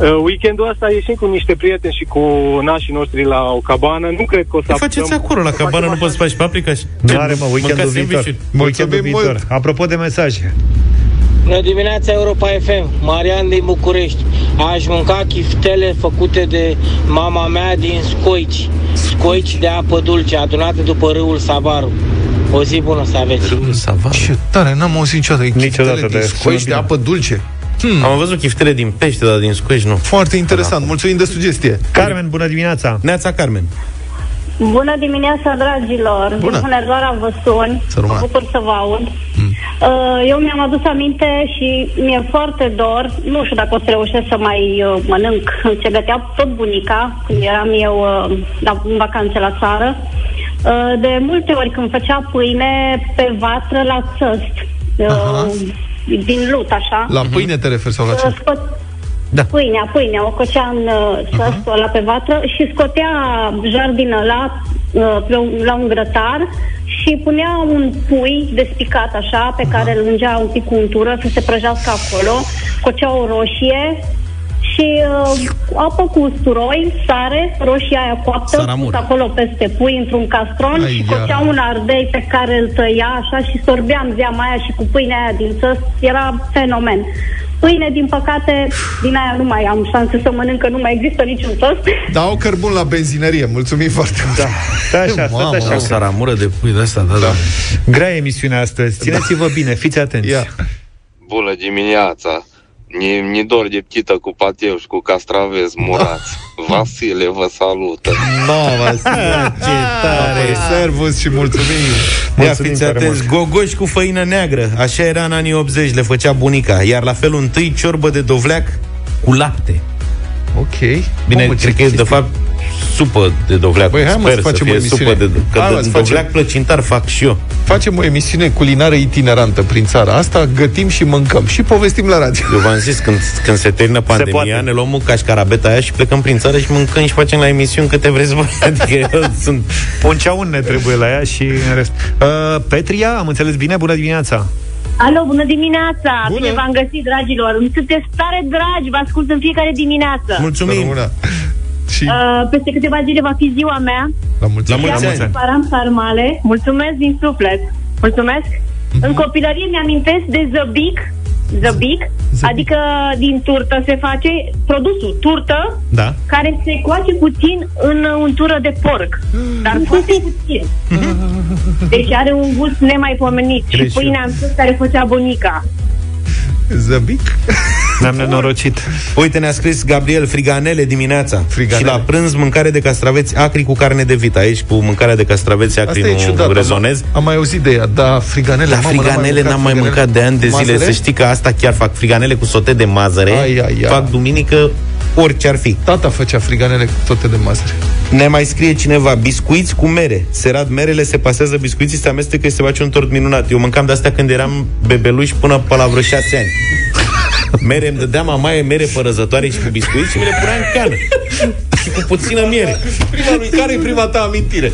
uh, weekendul ăsta ieșim cu niște prieteni și cu nașii noștri la o cabană. Nu cred că o să Ce faceți apucăm- acolo la să cabană, facem nu poți să așa. faci paprika și... Nu are, mă, weekendul Mâncați viitor sandwich-uri. Weekendul Mulțumim viitor mult. Apropo de mesaje Bună dimineața Europa FM, Marian din București. Aș mânca chiftele făcute de mama mea din Scoici. Scoici de apă dulce, adunate după râul Savaru. O zi bună să aveți. Râul Savar. Ce tare, n-am auzit niciodată. Niciodată Chiftele de- din scoici de sună apă dulce. Am văzut chiftele din pește, dar din scoici nu. Foarte interesant. Mulțumim de sugestie. Carmen, bună dimineața Neața Carmen. Bună dimineața, dragilor! Bună. Din Hunedoara vă sun. Să rămână. Mă bucur să vă aud. Mm. Eu mi-am adus aminte și mi-e foarte dor, nu știu dacă o să reușesc să mai uh, mănânc ce gătea tot bunica când eram eu uh, la, în vacanțe la țară. Uh, De multe ori când făcea pâine pe vatră la țăst, Aha. uh, din lut, așa. La pâine te referi sau la Uh, ce? scot- Da. Pâinea, pâinea, o cocea în uh, săstul ăla pe vatră și scotea jardinul ăla uh, pe un, la un grătar și punea un pui despicat așa, pe care îl lungea un pic cu untură să se prăjească acolo, cocea o roșie și uh, apă cu usturoi, sare, roșia aia coaptă, Saramură. pus acolo peste pui într-un castron Ai, și ia. cocea un ardei pe care îl tăia așa și sorbeam zeama aia și cu pâinea aia din țăs, era fenomen. Pâine, din păcate, din aia nu mai am șanse să mănânc, că nu mai există niciun tost. Dau cărbun la benzinărie. Mulțumim foarte mult. Da. Stai așa, stai Mamă, așa O saramură de pui de asta, da, da. Grea emisiunea astăzi Țineți-vă bine, fiți atenți Ia. Bună dimineața! Ne, ne dor de ptită cu pateu și cu castraveți murați. <laughs> Vasile vă salută! No, Vasile, ce tare. Servus și mulțumim. Ia Mulțumim fiți tare atenți, gogoși cu făină neagră Așa era în anii 80, le făcea bunica Iar la felul întâi, ciorbă de dovleac cu lapte Ok. Bine, Mamă, ce cred că e de chestie. fapt supă de dovleac. Băi, hai, mă, Sper să facem fie o emisiune. supă de că Hai, mă, de, să dovleac facem- plăcintar fac și eu. Facem o emisiune culinară itinerantă prin țara asta, gătim și mâncăm și povestim la radio. Eu v-am zis, când, când se termină pandemia, poate. ne luăm cașcarabeta aia și plecăm prin țară și mâncăm și facem la emisiuni câte vreți voi. <laughs> Adică eu sunt... Punceaun ne trebuie la ea și în rest. Uh, Petria, am înțeles bine? Bună dimineața! Alo, bună dimineața! Bună. Bine v-am găsit, dragilor! Îmi sunteți tare dragi, vă ascult în fiecare dimineață. Mulțumim! Româna. Și Uh, peste câteva zile va fi ziua mea. la mulți La ani. mulți ani! Param sarmale. Mulțumesc din suflet. Mulțumesc. În copilărie mi-amintesc de zăbic, zăbic, adică din turtă se face produsul turtă, Da. care se coace puțin în untură de porc, dar <laughs> foarte puțin. Deci are un gust nemaipomenit. Și Crezi și pâinea în sus care făcea bunica. Zăbic? <laughs> Ne-am nenorocit. Uite, ne-a scris Gabriel friganele dimineața. Friganele. Și la prânz mâncare de castraveți acri cu carne de vită. Aici cu mâncarea de castraveți acri Asta e nu ciudat. rezonez. Am, am mai auzit de ea, da, friganele. La mamă, friganele n-am mai friganele. mâncat de ani de zile. Mazăre? Să știi că asta chiar fac friganele cu sote de mazăre. Ai, ai, ai. Fac duminică orice ar fi. Tata făcea friganele cu toate de mazăre. Ne mai scrie cineva, biscuiți cu mere. Serat merele, se pasează biscuiții, se amestecă și se face un tort minunat. Eu mâncam de astea când eram bebeluș până pe la vreo șase ani. Mere îmi dădea mamaie mere părăzătoare și cu biscuiți și mi le punea în cană. Și cu puțină miere. Prima lui, care e prima ta amintire?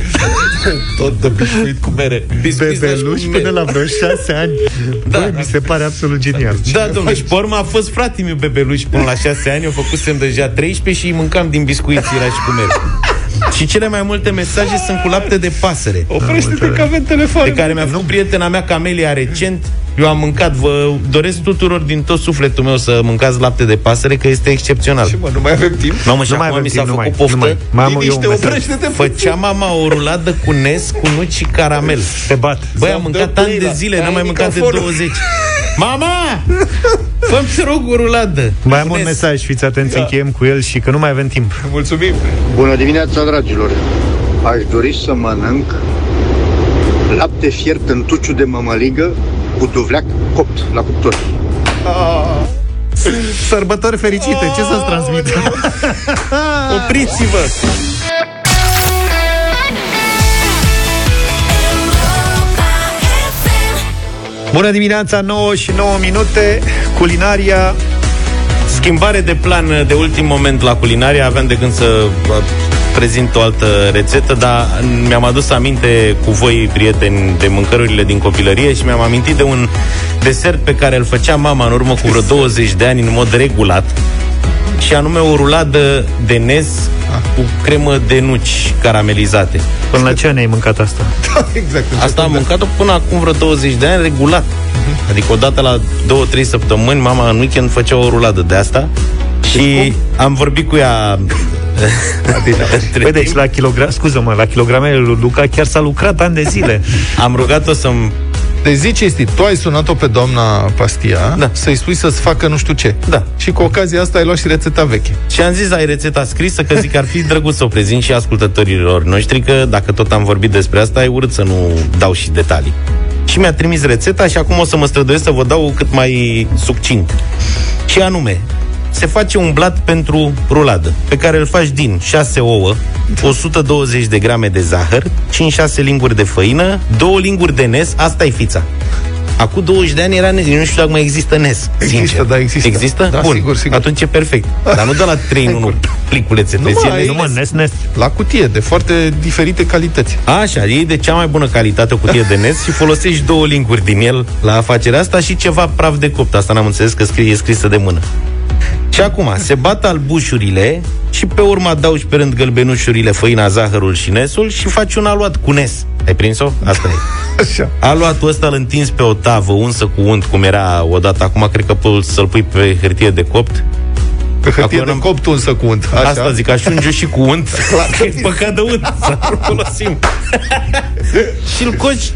Tot de biscuit cu mere. Biscuiți Bebeluș cu mere. până la vreo șase ani. Da. Băi, mi se pare absolut genial. Da, domnule, și pe urmă a fost frate meu bebeluș până la șase ani, eu făcusem deja 13 și îi mâncam din biscuiți, era și cu mere. Și cele mai multe mesaje sunt cu lapte de pasăre. Oprește-te că avem telefon. de care mi-a făcut prietena mea Camelia recent. Eu am mâncat, vă doresc tuturor din tot sufletul meu să mâncați lapte de pasăre, că este excepțional. Și mă, nu mai avem timp. Mamă, și Nu mai acum avem mi s-a timp, nu făcut mai, poftă. nu mai. Mai am eu un Liniște, mesaj. oprește-te. Făcea mama o ruladă cu nes, cu nuci și caramel. Te bat. Băi, am Să-mi mâncat dă ani de pâinea. zile, Ai n-am mai mâncat de microfonul. 20. Mama! Fă-mi te rog o ruladă. Mai am un Nes. mesaj, fiți atenți, încheiem cu el și că nu mai avem timp. Mulțumim. Bună dimineața, dragilor! Aș dori să mănânc lapte fiert în tuciu de mămăligă cu duvleac copt la cuptor. Sărbători fericite, ce să-ți transmit? <laughs> Opriți-vă! Bună dimineața, 9 și 9 minute, culinaria Schimbare de plan de ultim moment la culinaria, aveam de gând să vă prezint o altă rețetă, dar mi-am adus aminte cu voi, prieteni, de mâncărurile din copilărie și mi-am amintit de un desert pe care îl făcea mama în urmă cu vreo 20 de ani în mod regulat și anume o ruladă de nez cu cremă de nuci caramelizate. Până la ce ani ai mâncat asta? <laughs> exact. Asta am mâncat-o până acum vreo 20 de ani regulat. Adică odată la 2-3 săptămâni mama în weekend făcea o ruladă de asta și am vorbit cu ea între <laughs> Băi, deci timp. la kilogram, scuză-mă, la kilogramele lui Luca chiar s-a lucrat ani de zile. Am rugat-o să-mi Deci zi cinstit, tu ai sunat-o pe doamna Pastia Da. să-i spui să-ți facă nu știu ce. Da. Și cu ocazia asta ai luat și rețeta veche. Și am zis, ai rețeta scrisă, că zic că ar fi drăguț să o prezint și ascultătorilor noștri, că dacă tot am vorbit despre asta, e urât să nu dau și detalii. Și mi-a trimis rețeta și acum o să mă străduiesc să vă dau cât mai succint. Și anume, se face un blat pentru ruladă, pe care îl faci din 6 ouă, 120 de grame de zahăr, 5-6 linguri de făină, 2 linguri de nes, asta e fița. Acum 20 de ani era nes, eu nu știu dacă mai există nes, Există, sincer. da, există. Există? Da, Bun, sigur, sigur. atunci e perfect. Dar nu de la 3 în <laughs> 1 pliculețe. Nu, de mă, zile, ai- Nu mă, nes, nes. La cutie, de foarte diferite calități. Așa, iei de cea mai bună calitate o cutie de nes și folosești două linkuri din el la afacerea asta și ceva praf de copt. Asta n-am înțeles că scrie, e scrisă de mână. Și acum, se bat albușurile și pe urmă adaugi pe rând gălbenușurile, făina, zahărul și nesul și faci un aluat cu nes. Ai prins-o? Asta e. Așa. Aluatul ăsta îl întins pe o tavă unsă cu unt, cum era odată. Acum cred că poți să-l pui pe hârtie de copt. Pe hârtie Acum de n-am- copt unsă cu unt. Așa. Asta zic, aș unge și cu unt. <laughs> că e păcat de unt să nu folosim. <laughs> și îl coci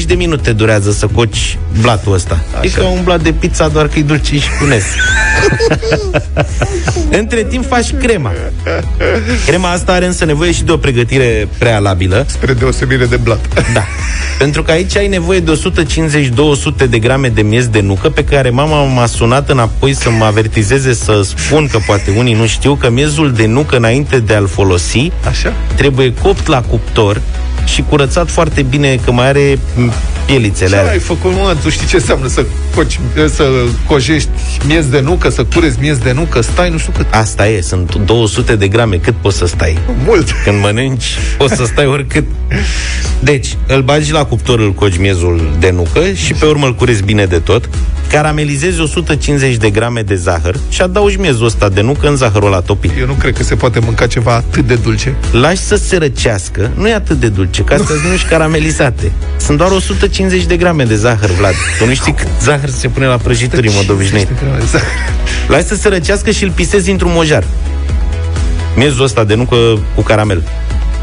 15-20 de minute durează să coci blatul ăsta. Așa. E ca un blat de pizza, doar că e dulce și cu nes. <laughs> Între timp faci crema. Crema asta are însă nevoie și de o pregătire prealabilă. Spre deosebire de blat. Da. Pentru că aici ai nevoie de 150-200 de grame de miez de nucă pe care mama m-a sunat înapoi să mă avertizeze urmeze să spun că poate unii nu știu că miezul de nucă înainte de a-l folosi Așa? trebuie copt la cuptor și curățat foarte bine că mai are m, pielițele Ce alea. ai făcut, mă? Tu știi ce înseamnă să, coci, să cojești miez de nucă, să curezi miez de nucă, stai nu știu cât. Asta e, sunt 200 de grame, cât poți să stai? Mult. Când mănânci, poți să stai oricât. Deci, îl bagi la cuptor, îl coci miezul de nucă și pe urmă îl curezi bine de tot, caramelizezi 150 de grame de zahăr și adaugi miezul ăsta de nucă în zahărul la topit. Eu nu cred că se poate mânca ceva atât de dulce. Lași să se răcească, nu e atât de dulce, că astea nu și caramelizate. Sunt doar 150 de grame de zahăr, Vlad. Tu nu știi cât zahăr se pune la prăjituri în mod obișnuit. Lași să se răcească și îl pisezi într-un mojar. Miezul ăsta de nucă cu caramel.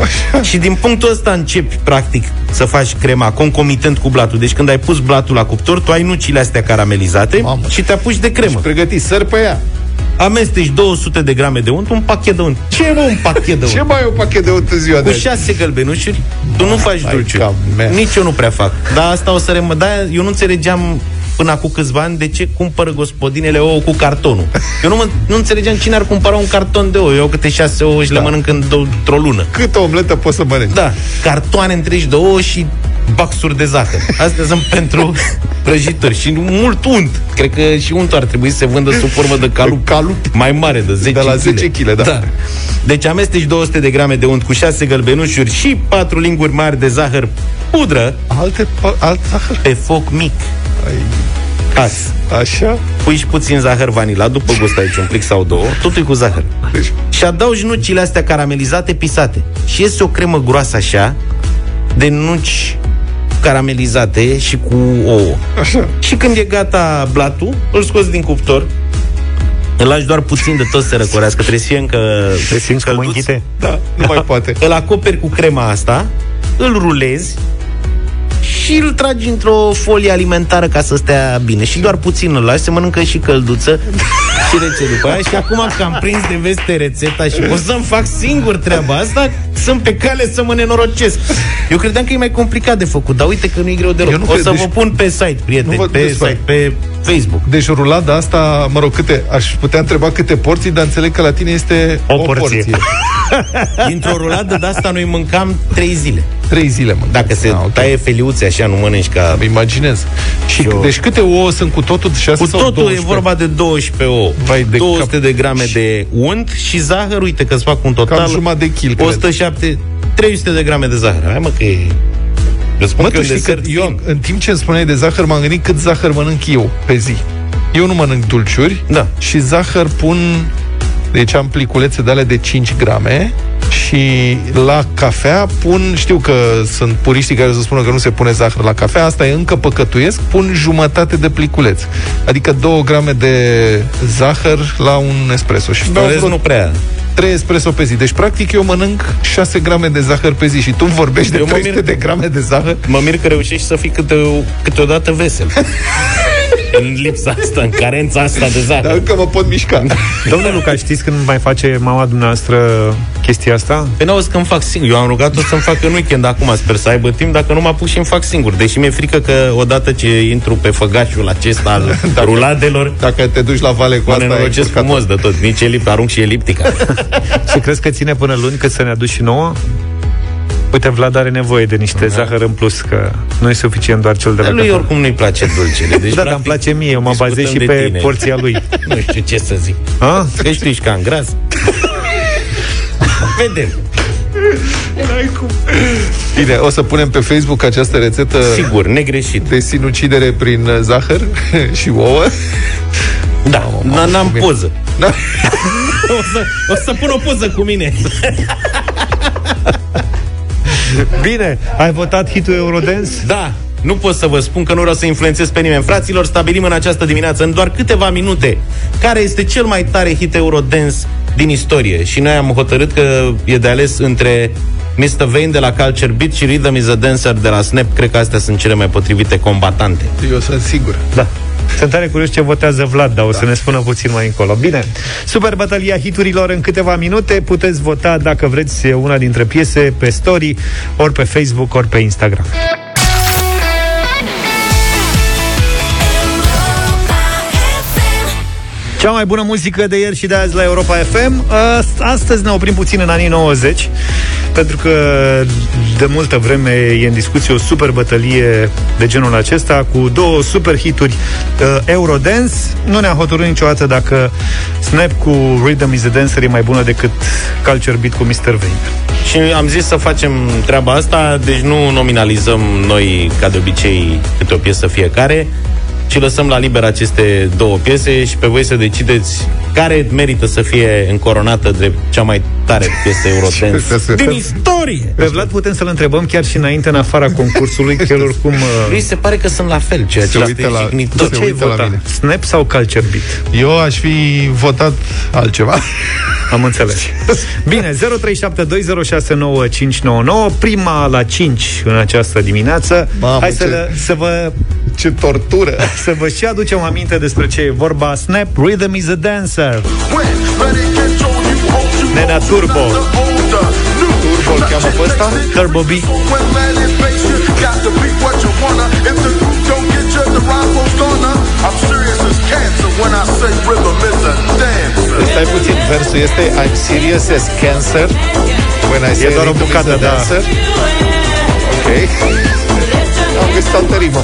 Așa. Și din punctul ăsta începi, practic, să faci crema concomitent cu blatul. Deci când ai pus blatul la cuptor, tu ai nucile astea caramelizate Mamă. și te apuci de cremă. Pregăti săr pe ea. Amesteci 200 de grame de unt, un pachet de unt. Ce mă un pachet de <laughs> unt? Ce mai e un pachet de unt în ziua de Cu azi? șase gălbenușuri, tu nu faci Hai, dulciuri. ca mea. Nici eu nu prea fac. Dar asta o să remă... Da, eu nu înțelegeam până acum câțiva ani de ce cumpără gospodinele ouă cu cartonul. Eu nu, mă, nu înțelegeam cine ar cumpăra un carton de ouă. Eu câte șase ouă și le mănânc în, într-o lună. Cât o omletă poți să mănânci? Da, cartoane întregi de ouă și baxuri de zahăr. Astea sunt <laughs> pentru prăjituri și mult unt. Cred că și untul ar trebui să se vândă sub formă de calup, calup. mai mare, de 10 De la 10 kg, da. da. Deci amesteci 200 de grame de unt cu 6 gălbenușuri și 4 linguri mari de zahăr pudră Alte, alt zahăr? pe foc mic. As. Așa? Pui și puțin zahăr vanila, după gust aici un plic sau două, totul e cu zahăr. Deci, Și adaugi nucile astea caramelizate, pisate. Și iese o cremă groasă așa, de nuci caramelizate și cu ouă. Așa. Și când e gata blatul, îl scoți din cuptor, îl lași doar puțin de tot să răcorească, trebuie să fie încă Te simți cum înghite? da, nu mai <laughs> poate. îl acoperi cu crema asta, îl rulezi și îl tragi într-o folie alimentară ca să stea bine. Și doar puțin îl lași, se mănâncă și călduță și rece după aia. Și acum că am prins de veste rețeta și o să-mi fac singur treaba asta, sunt pe cale să mă nenorocesc. Eu credeam că e mai complicat de făcut, dar uite că nu e greu deloc. Eu nu o cred, să deci- vă pun pe site, prieteni, Nu văd pe despre- site, pe Facebook. Deci rulada asta, mă rog, câte, aș putea întreba câte porții, dar înțeleg că la tine este O o, porție. porție. <laughs> Dintr-o ruladă de asta noi mâncam trei zile. Trei zile, mă. Dacă se Ah, ok. taie feliuțe așa, nu mănânci ca... Îmi imaginez. Și, Și o- deci câte ouă sunt cu totul? 6 Cu sau totul 12? e vorba de 12 ouă, Vai de 200 cap. de grame de unt și zahăr, uite că îți fac un total Cam jumătate de kil, cred. 107, 300 de grame de zahăr. Hai mă că e... Eu spun Mă, că tu e un știi că desert eu, fin. în timp ce îmi spuneai de zahăr, m-am gândit cât zahăr mănânc eu pe zi. Eu nu mănânc dulciuri Da. și zahăr pun... Deci am pliculețe de alea de 5 grame și la cafea pun, știu că sunt puriștii care să spună că nu se pune zahăr la cafea, asta e încă păcătuiesc, pun jumătate de pliculeț. Adică 2 grame de zahăr la un espresso. Și În beau rest vreo nu prea. 3 espresso pe zi. Deci, practic, eu mănânc 6 grame de zahăr pe zi și tu îmi vorbești de Eu mă 300 mir- de grame de zahăr? Mă mir că reușești să fii câte, câteodată vesel. <laughs> în lipsa asta, în carența asta de zahăr. Dar încă mă pot mișca. Domnule Luca, știți când mai face mama dumneavoastră chestia asta? Pe n-auzi că îmi fac singur. Eu am rugat-o să-mi facă în weekend acum, sper să aibă timp, dacă nu mă apuc și îmi fac singur. Deși mi-e frică că odată ce intru pe făgașul acesta al <laughs> ruladelor, Dacă te duci la vale cu mă asta, ai nenorocesc încurcat-o. frumos de tot. Nici elipt, arunc și eliptica. <laughs> Și crezi că ține până luni cât să ne aduci și nouă? Uite, Vlad are nevoie de niște zahăr în plus, că nu e suficient doar cel de la Dar lui cafea. oricum nu-i place dulcele. Deci, da, dar îmi place mie, eu mă discutăm bazez și de pe tine. porția lui. <laughs> Nu știu ce să zic. A? Că știi ești cam gras. <laughs> Vedem. Bine, o să punem pe Facebook această rețetă Sigur, negreșit. de sinucidere prin uh, zahăr <laughs> și ouă. Da, n- n-am bine. poză. Da. O să, o să pun o poză cu mine. <laughs> Bine, ai votat hitul Eurodance? Da, nu pot să vă spun că nu vreau să influențez pe nimeni. Fraților, stabilim în această dimineață, în doar câteva minute, care este cel mai tare hit Eurodance din istorie. Și noi am hotărât că e de ales între Mr. Vane de la Culture Beat și Rhythm is a Dancer de la Snap. Cred că astea sunt cele mai potrivite combatante. Eu sunt sigur. Da. Sunt tare curios ce votează Vlad, dar o să ne spună puțin mai încolo. Bine, super bătălia hiturilor în câteva minute. Puteți vota dacă vreți una dintre piese pe story, ori pe Facebook, ori pe Instagram. Cea mai bună muzică de ieri și de azi la Europa FM. Astăzi ne oprim puțin în anii 90, pentru că de multă vreme e în discuție o super bătălie de genul acesta, cu două super hituri uh, Eurodance. Nu ne-a hotărât niciodată dacă Snap cu Rhythm is a Dancer e mai bună decât Culture Beat cu Mr. Vane. Și am zis să facem treaba asta, deci nu nominalizăm noi, ca de obicei, câte o piesă fiecare, ci lăsăm la liber aceste două piese și pe voi să decideți care merită să fie încoronată de cea mai tare piesă Eurodance <laughs> din istorie. Pe Vlad putem să-l întrebăm chiar și înainte, în afara concursului, că el oricum... Uh... Lui se pare că sunt la fel, ceea ce se uită la, se ce uită la mine. Snap sau Culture Beat? Eu aș fi votat altceva. Am înțeles. <laughs> Bine, 0372069599, prima la 5 în această dimineață. Mamă, Hai ce, să, le, să vă... Ce tortură! <laughs> Să vă și aducem aminte despre ce e vorba. Snap, Rhythm is a Dancer. Nenea Turbo. Turbo îl cheamă pe ăsta? Turbo B. Stai puțin, versul este I'm serious as cancer When I say E doar o rhythm is bucată, a da. dancer. Ok Am găsit altă rimă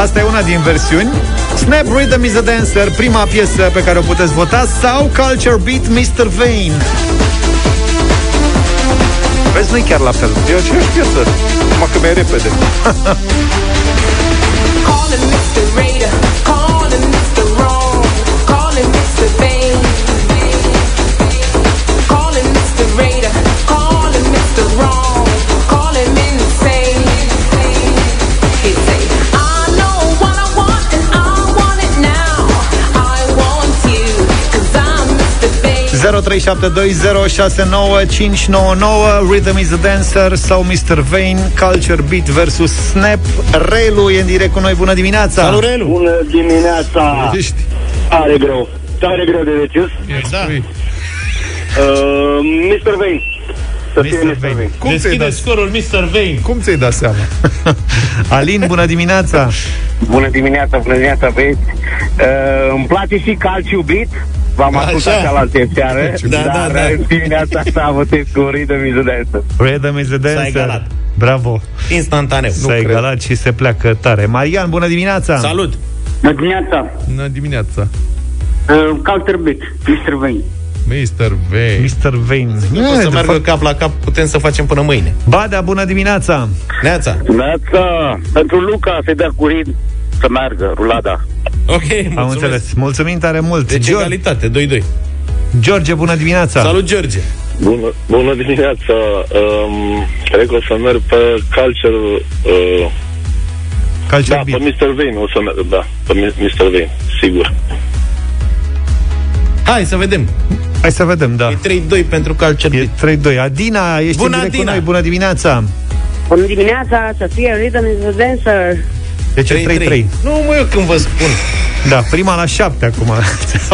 Asta e una din versiuni. Snap Rhythm is a Dancer, prima piesă pe care o puteți vota, sau Culture Beat Mr. Vane. Vezi, nu chiar la fel. E aceeași piesă Numai că mai repede Calling Mr. Raider, calling Mr. Wrong, 0372069599 Rhythm is a Dancer sau Mr. Vane Culture Beat versus Snap Relu e în direct cu noi, bună dimineața Salut, Relu! Bună dimineața! Ești Tare greu. Tare greu de decis. Da. Uh, Mr. Vane. Să fie Mr. Mr. Vane. Vane. Cum ți-ai Deschide dat, scorul Mr. Vane. cum ți-ai dat seama? <laughs> Alin, bună dimineața Bună dimineața, bună dimineața, băieți. Uh, îmi place și Calciu Beat. V-am Așa. ascultat cealaltă seară, Da, dar da, da. în dimineața asta votez cu Rhythm is a Dancer. Rhythm is a Dancer egalat. Bravo Instantaneu. S-a egalat și se pleacă tare Marian, bună dimineața Salut! Bună dimineața. Bună dimineața Uh, Culture Beat, Mr. Vane. Mr. V Mr. Vane O E, să de meargă fapt- cap la cap, putem să facem până mâine. Badea, bună dimineața Neața. Dimineața. Pentru Luca să dea cu rid să meargă, rulada. Ok, mulțumesc. Am înțeles, mulțumim tare mult Deci George, egalitate, 2-2. George, bună dimineața Salut, George! Bună, bună dimineața! Um, cred că o să merg pe Culture... Uh, Culture da, Beat pe Mr. Vane o să merg, da, pe Mr. Vane, sigur. Hai să vedem. Hai să vedem, da E 3-2 pentru Culture Beat. E 3-2 Adina, ești Bună, în direct Adina! cu noi, bună dimineața Bună dimineața, să fie Rhythm is a Dancer. Deci e 3-3 Nu, mă, eu când vă spun. Da, prima la 7 acum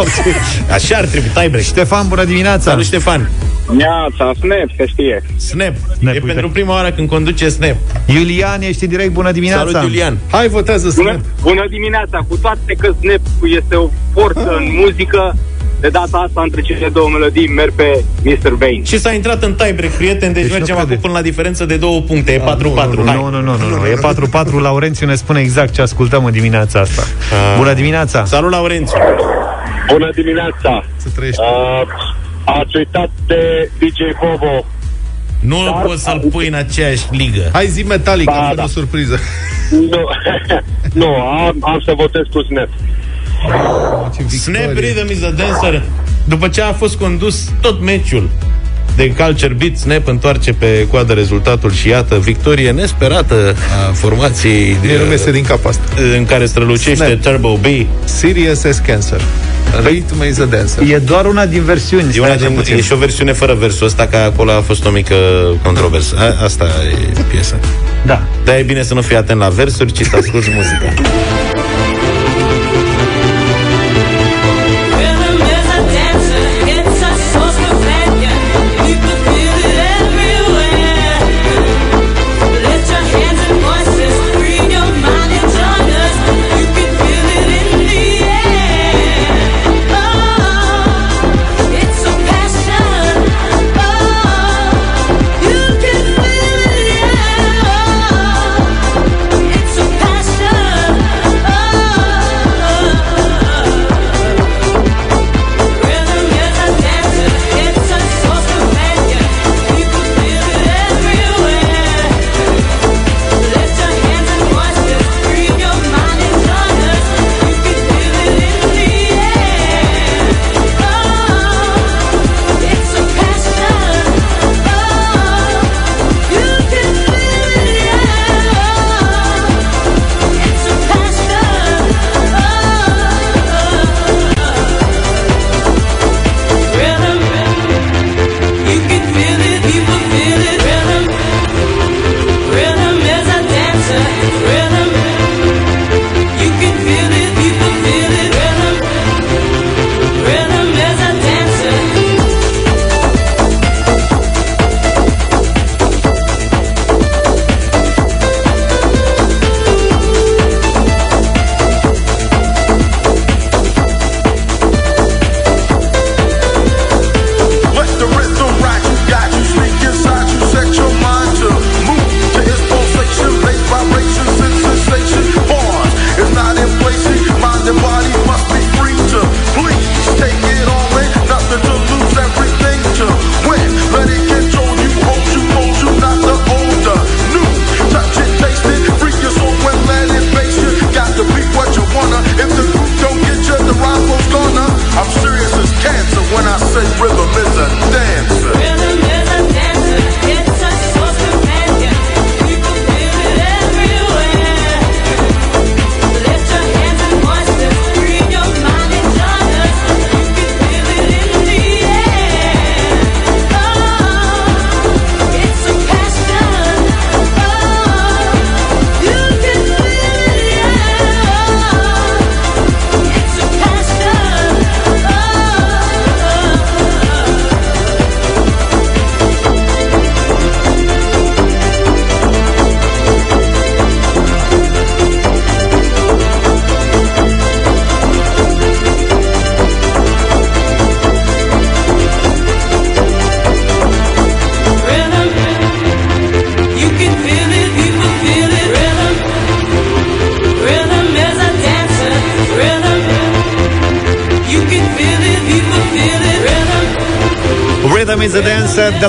<laughs> Așa ar trebui, tiebreak. Ștefan, bună dimineața Salut, Ștefan. Neața, Snap, se știe. Snap. Snap, e uite. pentru prima oară când conduce Snap. Iulian, ești în direct, bună dimineața Salut, Iulian. Hai, votează Snap Bună, bună dimineața! Cu toate că Snap este o forță în muzică, de data asta între cele două melodii merg pe Mr. Vane. Și s-a intrat în tiebreak, prieten, deci, Deci nu mergem crede. acum până la diferență de două puncte. E 4-4. Nu, Hai. nu, nu, nu, nu, e 4-4 Laurențiu ne spune exact ce ascultăm în dimineața asta Bună dimineața Salut, Laurențiu. Bună dimineața! Să trăiești Uh, ați uitat de DJ Bobo. Nu Dar- poți să-l pui în aceeași ligă. Hai zi Metallica, Ba, fă da. o surpriză Nu, <laughs> nu am, am să votez cu Snap. Ce Snap victorie. Rhythm is a Dancer După ce a fost condus tot meciul de Culture Beat, Snap întoarce pe coadă rezultatul și iată, victorie nesperată a formației Mie nu mi din cap asta în care strălucește Snap. Turbo B. Serious as cancer Rhythm is a dancer E doar una din versiuni E, stai una așa din, puțin. e și o versiune fără versul ăsta, că acolo a fost o mică controversă. A, asta e piesa. Da Dar e bine să nu fii atent la versuri, ci să asculti muzica.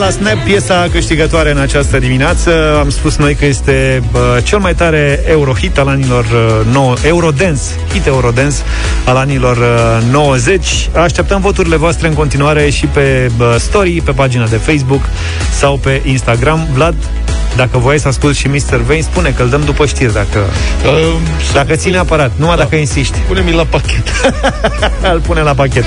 La Snap, piesa câștigătoare în această dimineață. Am spus noi că este uh, cel mai tare Eurohit al anilor uh, 9, Eurodance, hit Eurodance al anilor uh, 90. Așteptăm voturile voastre în continuare și pe uh, story, pe pagina de Facebook sau pe Instagram. Vlad, dacă voiai să asculti și Mr. Vane, spune că îl dăm după știri dacă, uh, dacă ține aparat, numai da. dacă insiști. Pune-mi la pachet. <laughs> îl pune la pachet.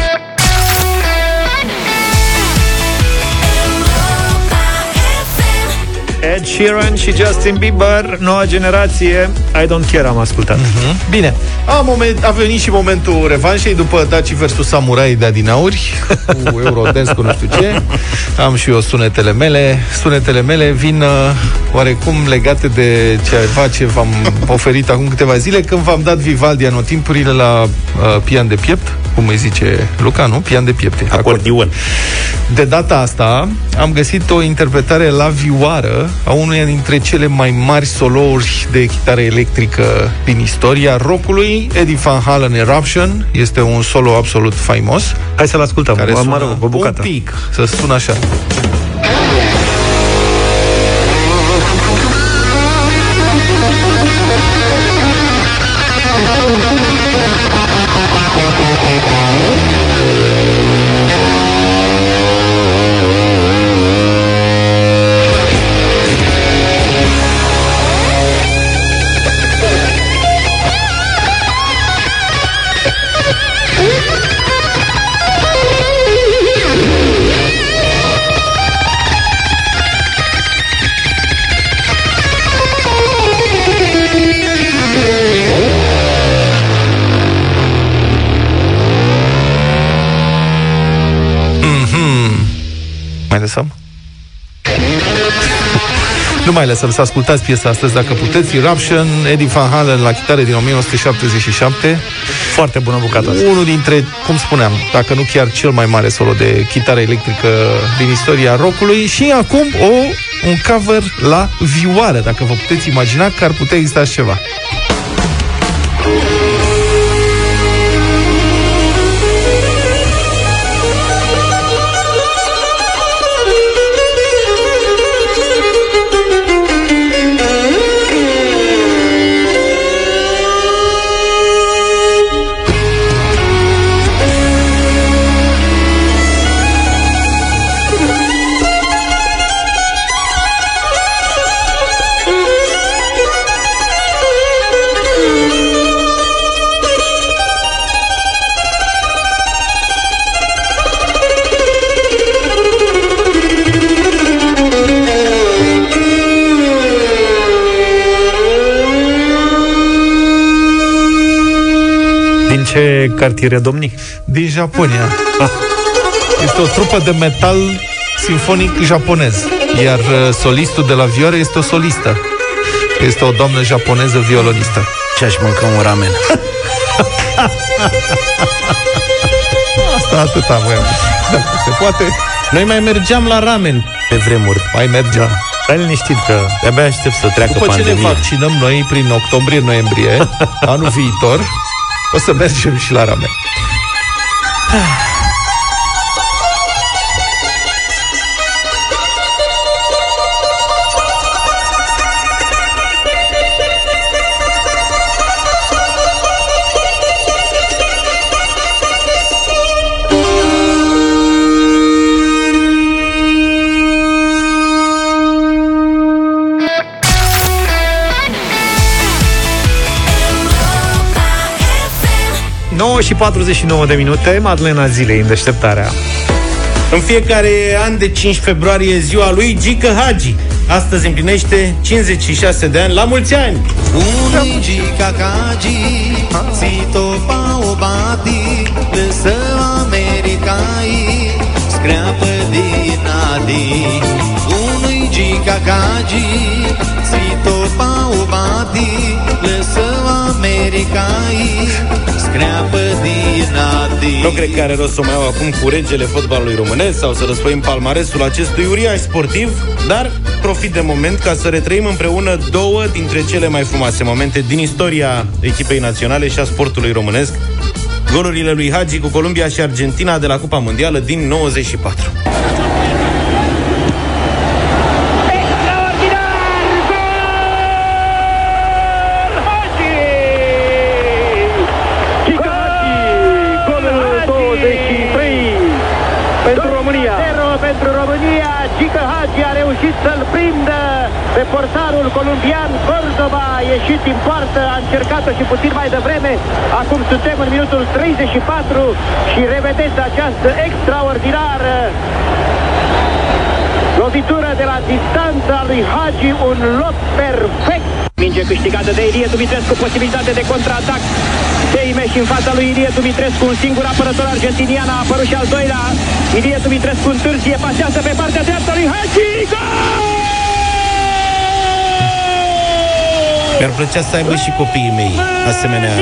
Ed Sheeran și Justin Bieber, noua generație, I Don't Care am ascultat. Mm-hmm. Bine, a, moment, a venit și momentul revanșei după Daci versus Samurai de adinauri, cu <laughs> Eurodance, cu nu știu ce. Am și eu sunetele mele. Sunetele mele vin uh, oarecum legate de ceva ce v-am oferit acum câteva zile, când v-am dat Vivaldi anotimpurile la uh, pian de piept, cum îi zice Luca, nu? Pian de piept. Acordion. De data asta am găsit o interpretare la vioară a unuia dintre cele mai mari solouri de chitară electrică din istoria rockului, Eddie Van Halen Eruption. Este un solo absolut faimos. Hai să-l ascultăm, care mă sună rog, o bucată. un pic, să sună așa. Nu mai lăsăm să ascultați piesa astăzi dacă puteți. Eruption, Eddie Van Halen la chitară din 1977. Foarte bună bucată asta. Unul dintre, cum spuneam, dacă nu chiar cel mai mare solo de chitară electrică din istoria rockului și acum o, un cover la vioară, dacă vă puteți imagina că ar putea exista și ceva. Ce cartier e domnic? Din Japonia. Ah. Este o trupă de metal sinfonic japonez. Iar uh, solistul de la vioară este o solistă. Este o doamnă japoneză violonistă. Ce aș mânca un ramen? <laughs> Asta atâta voiam. Dacă se poate. Noi mai mergeam la ramen pe vremuri. Mai mergem. Stai liniștit că De-abia aștept să treacă După ce ne pandemia. vaccinăm noi prin octombrie-noiembrie <laughs> anul viitor, o să mergem și la ramen. Nouă și 49 de minute, Madlena Zilei în deșteptarea. În fiecare an de 5 februarie e ziua lui Gică Hagi. Astăzi împlinește 56 de ani. La mulți ani! Unigi kakagi, sito paobati, lăsă americai, screapă din adi. Unigi kakagi, sito paobati, lăsă americai, screapă din adi. Nu cred că are rost să o mai iau acum cu regele fotbalului românesc sau să răspăim palmaresul acestui uriaș sportiv, dar profit de moment ca să retrăim împreună două dintre cele mai frumoase momente din istoria echipei naționale și a sportului românesc. Golurile lui Hagi cu Columbia și Argentina de la Cupa Mondială din 94. Reportarul columbian Cordoba a ieșit din poartă, a încercat-o și puțin mai devreme. Acum suntem în minutul 34 și revedeți această extraordinară lovitură de la distanța lui Hagi, un loc perfect. Minge câștigată de Ilie Dumitrescu, posibilitate de contraatac. Seimeș în fața lui Ilie Dumitrescu, un singur apărător argentinian, a apărut și al doilea. Ilie Dumitrescu întârzie, pasează pe partea dreaptă lui Hagi. Gol! Mi-ar plăcea să aibă și copiii mei asemenea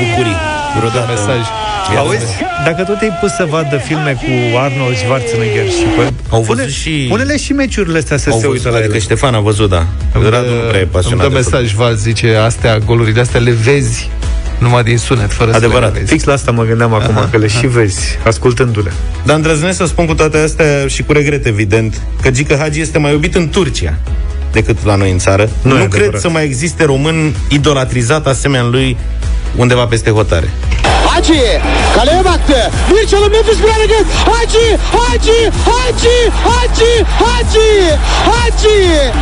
bucurii. Vreodată. mesaj. Auzi? Dacă tot ai pus să vadă filme cu Arnold Schwarzenegger și pe... Au văzut și... Unele și meciurile astea să Au se văzut, uită la adică ele. Ștefan a văzut, da. Îmi Radu nu prea e îmi pasionat dă de mesaj, Val, zice, astea, golurile astea le vezi numai din sunet, fără Adevărat. să le vezi. Fix la asta mă gândeam acum, că le și vezi, ascultându-le. Dar îndrăznesc să spun cu toate astea și cu regret, evident, că Gică Hagi este mai iubit în Turcia decât la noi în țară. Nu Nu, e nu adevărat. cred să mai existe român idolatrizat asemenea lui undeva peste hotare. Hacı kaleye baktı. Bir çalım nefis bir hareket. Hacı, Hacı, Hacı, Hacı, Hacı, Hacı.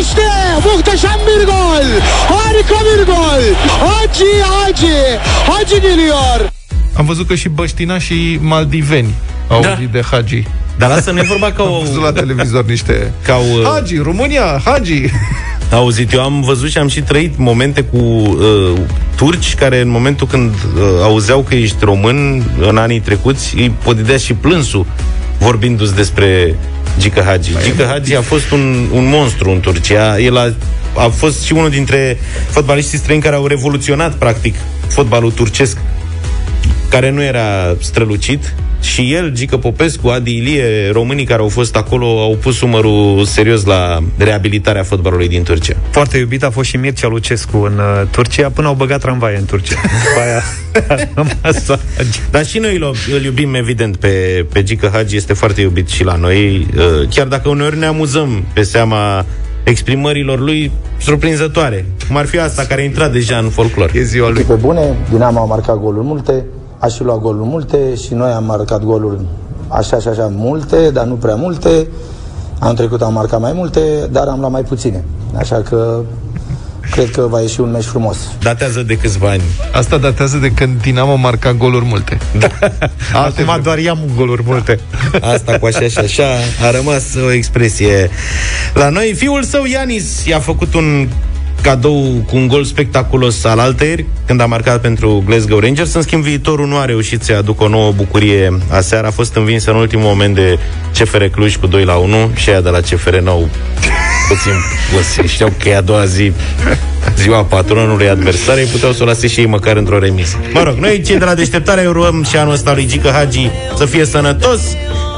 İşte muhteşem bir gol. Harika bir gol. Hacı, Hacı. Hacı geliyor. Am văzut că și băștinașii maldiveni au Da. auzit de Hagi. Dar asta nu e vorba ca o... Am văzut la televizor niște... Ca o, Hagi, România, Hagi! Auzit, eu am văzut și am și trăit momente cu uh, turci care în momentul când uh, auzeau că ești român în anii trecuți, îi podidea și plânsul vorbindu-ți despre Gică Hagi. Gică Hagi a fost un, un monstru în Turcia. El a, a fost și unul dintre fotbaliștii străini care au revoluționat, practic, fotbalul turcesc care nu era strălucit și el, Gică Popescu, Adi Ilie, românii care au fost acolo au pus umărul serios la reabilitarea fotbalului din Turcia. Foarte iubit a fost și Mircea Lucescu în uh, Turcia, până au băgat tramvaie în Turcia. <laughs> După aia a rămas Hagi. Dar și noi îl, îl iubim, evident, pe, pe Gică Hagi, este foarte iubit și la noi, uh, chiar dacă uneori ne amuzăm pe seama exprimărilor lui surprinzătoare, cum ar fi asta care a intrat deja în folclor. E ziua lui. Echipe bune, Dinamo a marcat goluri multe, aș și luat goluri multe și noi am marcat goluri așa și așa multe, dar nu prea multe. Am trecut am marcat mai multe, dar am luat mai puține. Așa că cred că va ieși un meci frumos. Datează de câțiva ani. Asta datează de când Dinamo marca goluri multe. Da. <laughs> Acum doar i-am goluri multe. <laughs> Asta cu așa și așa a rămas o expresie. La noi, fiul său, Ianis, i-a făcut un cadou cu un gol spectaculos al alteri, când a marcat pentru Glasgow Rangers. În schimb, viitorul nu a reușit să aducă o nouă bucurie aseară. A fost învinsă în ultimul moment de CFR Cluj cu 2 la 1 și aia de la CFR n-au puțin pus. Știau că e a doua zi ziua patronului adversar, ei puteau să o lase și ei măcar într-o remisă. Mă rog, noi cei de la deșteptare urăm și anul ăsta lui Gică Hagi să fie sănătos,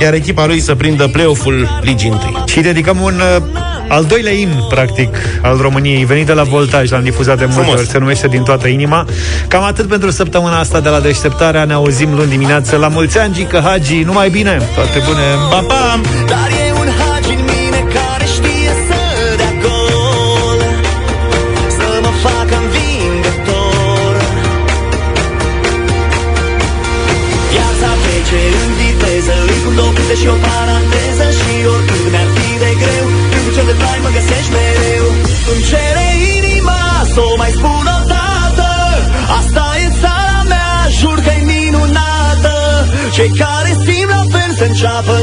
iar echipa lui să prindă play-off-ul Ligii 1. Și dedicăm un uh, al doilea imn, practic, al României, venit de la Voltaj, l-am difuzat de multe Frumos. ori, se numește Din toată inima. Cam atât pentru săptămâna asta de la deșteptarea, ne auzim luni dimineață. La mulți ani, Gică Hagi, numai bine! Toate bune! Pa, pa! Care simt la fel să înceapă